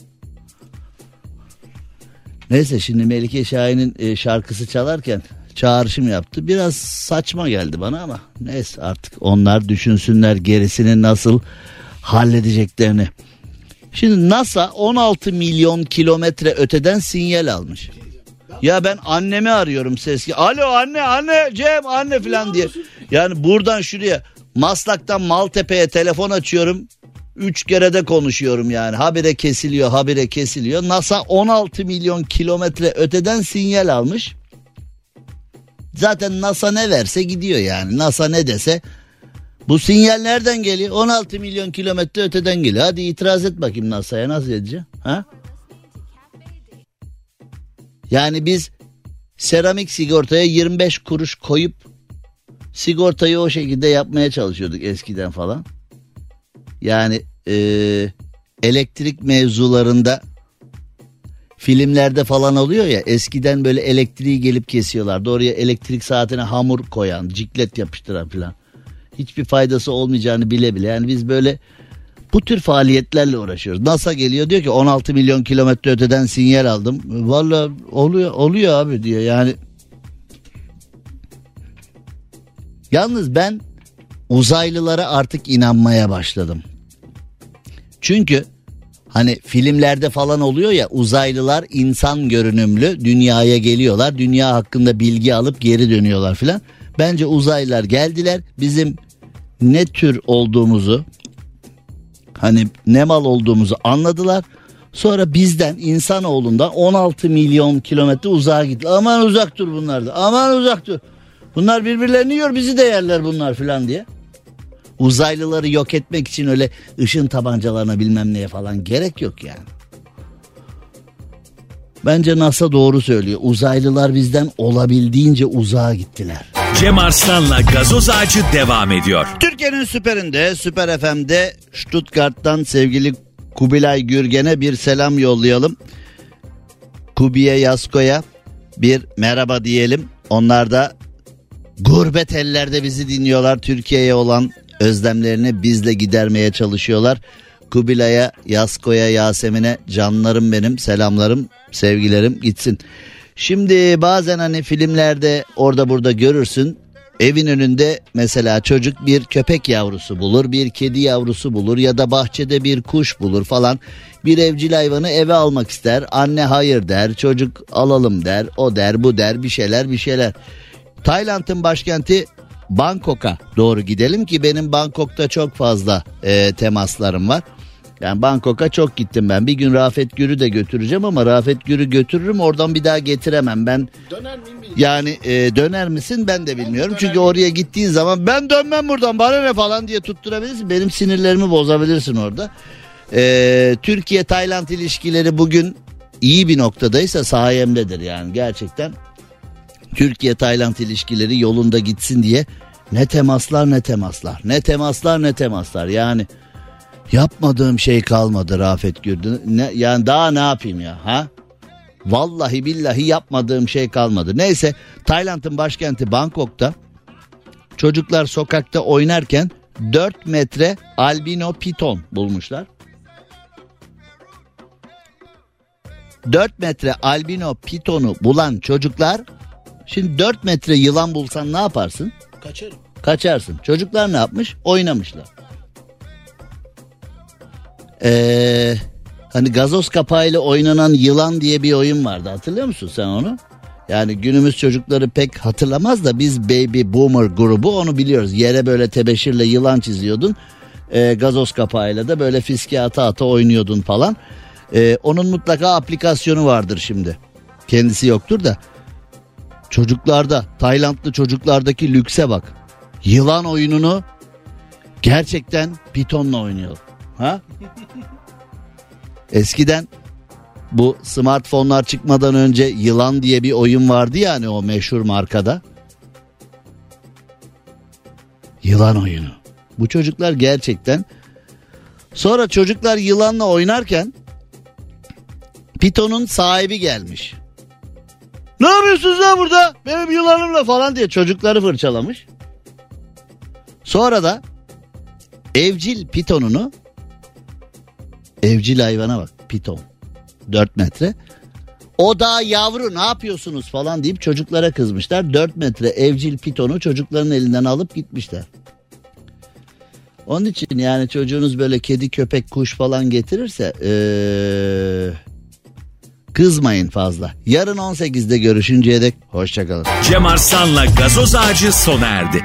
Neyse şimdi Melike Şahin'in e, şarkısı çalarken çağrışım yaptı. Biraz saçma geldi bana ama neyse artık onlar düşünsünler gerisini nasıl halledeceklerini. Şimdi NASA 16 milyon kilometre öteden sinyal almış. Ya ben annemi arıyorum ses. Alo anne anne Cem anne falan diye. Yani buradan şuraya Maslak'tan Maltepe'ye telefon açıyorum. Üç kere de konuşuyorum yani. Habire kesiliyor, habire kesiliyor. NASA 16 milyon kilometre öteden sinyal almış. Zaten NASA ne verse gidiyor yani. NASA ne dese bu sinyal nereden geliyor? 16 milyon kilometre öteden geliyor. Hadi itiraz et bakayım NASA'ya nasıl edeceğim? Ha? Yani biz seramik sigortaya 25 kuruş koyup sigortayı o şekilde yapmaya çalışıyorduk eskiden falan. Yani e, elektrik mevzularında filmlerde falan oluyor ya eskiden böyle elektriği gelip kesiyorlardı. Oraya elektrik saatine hamur koyan, ciklet yapıştıran falan. Hiçbir faydası olmayacağını bile bile. Yani biz böyle bu tür faaliyetlerle uğraşıyoruz. NASA geliyor diyor ki 16 milyon kilometre öteden sinyal aldım. Valla oluyor oluyor abi diyor yani. Yalnız ben uzaylılara artık inanmaya başladım. Çünkü hani filmlerde falan oluyor ya uzaylılar insan görünümlü dünyaya geliyorlar. Dünya hakkında bilgi alıp geri dönüyorlar filan. Bence uzaylılar geldiler bizim ne tür olduğumuzu hani ne mal olduğumuzu anladılar. Sonra bizden insanoğlundan 16 milyon kilometre uzağa gitti. Aman uzak dur bunlar da. Aman uzak dur. Bunlar birbirlerini yiyor bizi de yerler bunlar filan diye. Uzaylıları yok etmek için öyle ışın tabancalarına bilmem neye falan gerek yok yani. Bence NASA doğru söylüyor. Uzaylılar bizden olabildiğince uzağa gittiler. Cem Arslan'la gazoz ağacı devam ediyor. Türkiye'nin süperinde, Süper FM'de Stuttgart'tan sevgili Kubilay Gürgen'e bir selam yollayalım. Kubiye Yasko'ya bir merhaba diyelim. Onlar da gurbet ellerde bizi dinliyorlar. Türkiye'ye olan özlemlerini bizle gidermeye çalışıyorlar. Kubilay'a, Yasko'ya, Yasemin'e canlarım benim selamlarım, sevgilerim gitsin. Şimdi bazen hani filmlerde orada burada görürsün Evin önünde mesela çocuk bir köpek yavrusu bulur, bir kedi yavrusu bulur ya da bahçede bir kuş bulur falan. Bir evcil hayvanı eve almak ister. Anne hayır der, çocuk alalım der, o der, bu der, bir şeyler bir şeyler. Tayland'ın başkenti Bangkok'a doğru gidelim ki benim Bangkok'ta çok fazla e, temaslarım var. Yani Bangkok'a çok gittim ben. Bir gün Rafet Gür'ü de götüreceğim ama Rafet Gür'ü götürürüm oradan bir daha getiremem. Ben Döner miyim bilmiyorum. yani e, döner misin ben de bilmiyorum. döner Çünkü oraya gittiğin zaman ben dönmem buradan bana ne falan diye tutturabilirsin. Benim sinirlerimi bozabilirsin orada. E, Türkiye-Tayland ilişkileri bugün iyi bir noktadaysa sayemdedir yani gerçekten. Türkiye-Tayland ilişkileri yolunda gitsin diye ne temaslar ne temaslar. Ne temaslar ne temaslar yani. Yapmadığım şey kalmadı Rafet Gürdün. Ne, yani daha ne yapayım ya ha? Vallahi billahi yapmadığım şey kalmadı. Neyse Tayland'ın başkenti Bangkok'ta çocuklar sokakta oynarken 4 metre albino piton bulmuşlar. 4 metre albino pitonu bulan çocuklar şimdi 4 metre yılan bulsan ne yaparsın? Kaçarım. Kaçarsın. Çocuklar ne yapmış? Oynamışlar. Ee, hani gazoz kapağıyla oynanan yılan diye bir oyun vardı. Hatırlıyor musun sen onu? Yani günümüz çocukları pek hatırlamaz da biz Baby Boomer grubu onu biliyoruz. Yere böyle tebeşirle yılan çiziyordun. Ee, gazoz kapağıyla da böyle fiske ata ata oynuyordun falan. Ee, onun mutlaka aplikasyonu vardır şimdi. Kendisi yoktur da. Çocuklarda Taylandlı çocuklardaki lükse bak. Yılan oyununu gerçekten pitonla oynuyor. Ha? Eskiden bu smartfonlar çıkmadan önce yılan diye bir oyun vardı yani o meşhur markada. Yılan oyunu. Bu çocuklar gerçekten sonra çocuklar yılanla oynarken pitonun sahibi gelmiş. Ne yapıyorsunuz lan burada? Benim yılanımla falan diye çocukları fırçalamış. Sonra da evcil pitonunu evcil hayvana bak piton 4 metre. O da yavru ne yapıyorsunuz falan deyip çocuklara kızmışlar. 4 metre evcil pitonu çocukların elinden alıp gitmişler. Onun için yani çocuğunuz böyle kedi köpek kuş falan getirirse ee, kızmayın fazla. Yarın 18'de görüşünceye dek hoşçakalın. Cem Arslan'la gazoz ağacı sona erdi.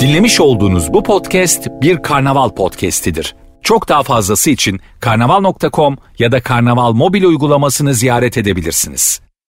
Dinlemiş olduğunuz bu podcast bir karnaval podcastidir. Çok daha fazlası için karnaval.com ya da karnaval mobil uygulamasını ziyaret edebilirsiniz.